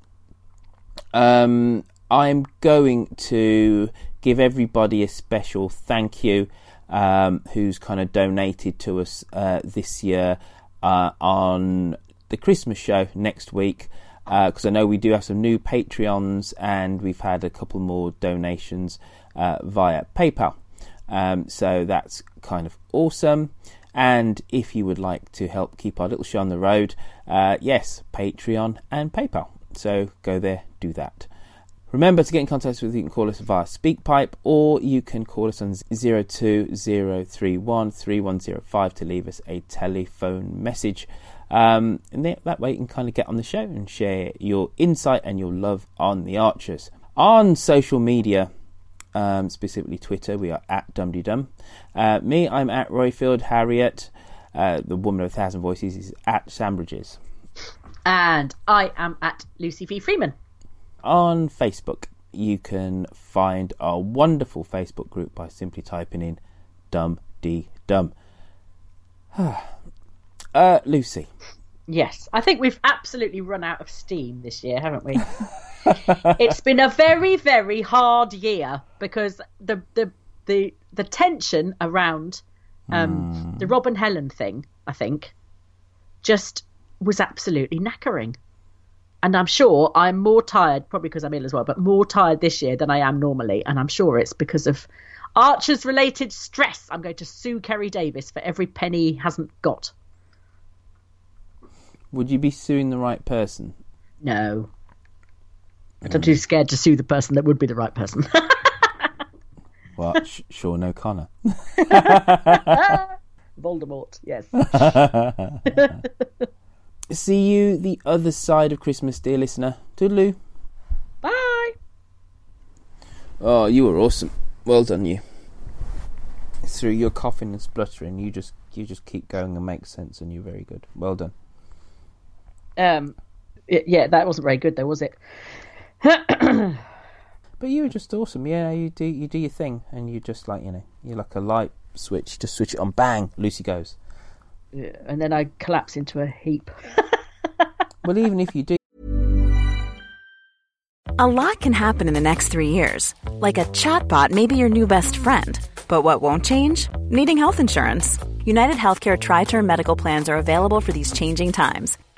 um, I'm going to give everybody a special thank you um, who's kind of donated to us uh, this year uh, on the Christmas show next week Uh because uh, I know we do have some new Patreons and we've had a couple more donations uh, via PayPal. Um, so that's kind of awesome. And if you would like to help keep our little show on the road, uh, yes, Patreon and PayPal. So go there, do that. Remember to get in contact with us, you can call us via SpeakPipe or you can call us on 020313105 to leave us a telephone message. Um, and that way you can kind of get on the show and share your insight and your love on the Archers. On social media, um, specifically Twitter, we are at DumDum. Uh, me, I'm at Roifield. Harriet, uh, the woman of a thousand voices, is at Sandbridges. And I am at Lucy V. Freeman. On Facebook, you can find our wonderful Facebook group by simply typing in Dum D Dum. uh, Lucy. Yes, I think we've absolutely run out of steam this year, haven't we? it's been a very, very hard year because the the the the tension around um, mm. the Rob and Helen thing, I think, just was absolutely knackering. And I'm sure I'm more tired, probably because I'm ill as well, but more tired this year than I am normally. And I'm sure it's because of Archers related stress. I'm going to sue Kerry Davis for every penny he hasn't got. Would you be suing the right person? No. But I'm too scared to sue the person that would be the right person. well, sh- Sean O'Connor. Voldemort, yes. See you the other side of Christmas, dear listener. Toodaloo. Bye. Oh, you were awesome. Well done, you. Through your coughing and spluttering, you just you just keep going and make sense, and you're very good. Well done. Um, yeah, that wasn't very good, though, was it? but you were just awesome. Yeah, you do you do your thing, and you just like you know you're like a light switch. Just switch it on, bang, Lucy goes. Yeah, and then I collapse into a heap. well, even if you do. A lot can happen in the next three years. Like a chatbot may be your new best friend. But what won't change? Needing health insurance. United Healthcare Tri Term Medical Plans are available for these changing times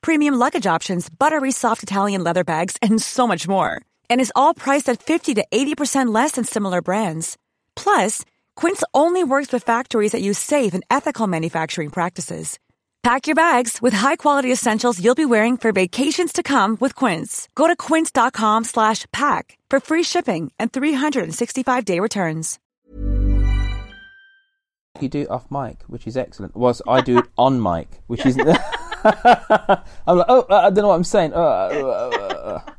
premium luggage options, buttery soft Italian leather bags, and so much more. And is all priced at 50 to 80% less than similar brands. Plus, Quince only works with factories that use safe and ethical manufacturing practices. Pack your bags with high-quality essentials you'll be wearing for vacations to come with Quince. Go to quince.com/pack for free shipping and 365-day returns. You do off mic, which is excellent. Was I do it on mic, which isn't. I'm like, oh, I don't know what I'm saying. Oh, uh, uh, uh,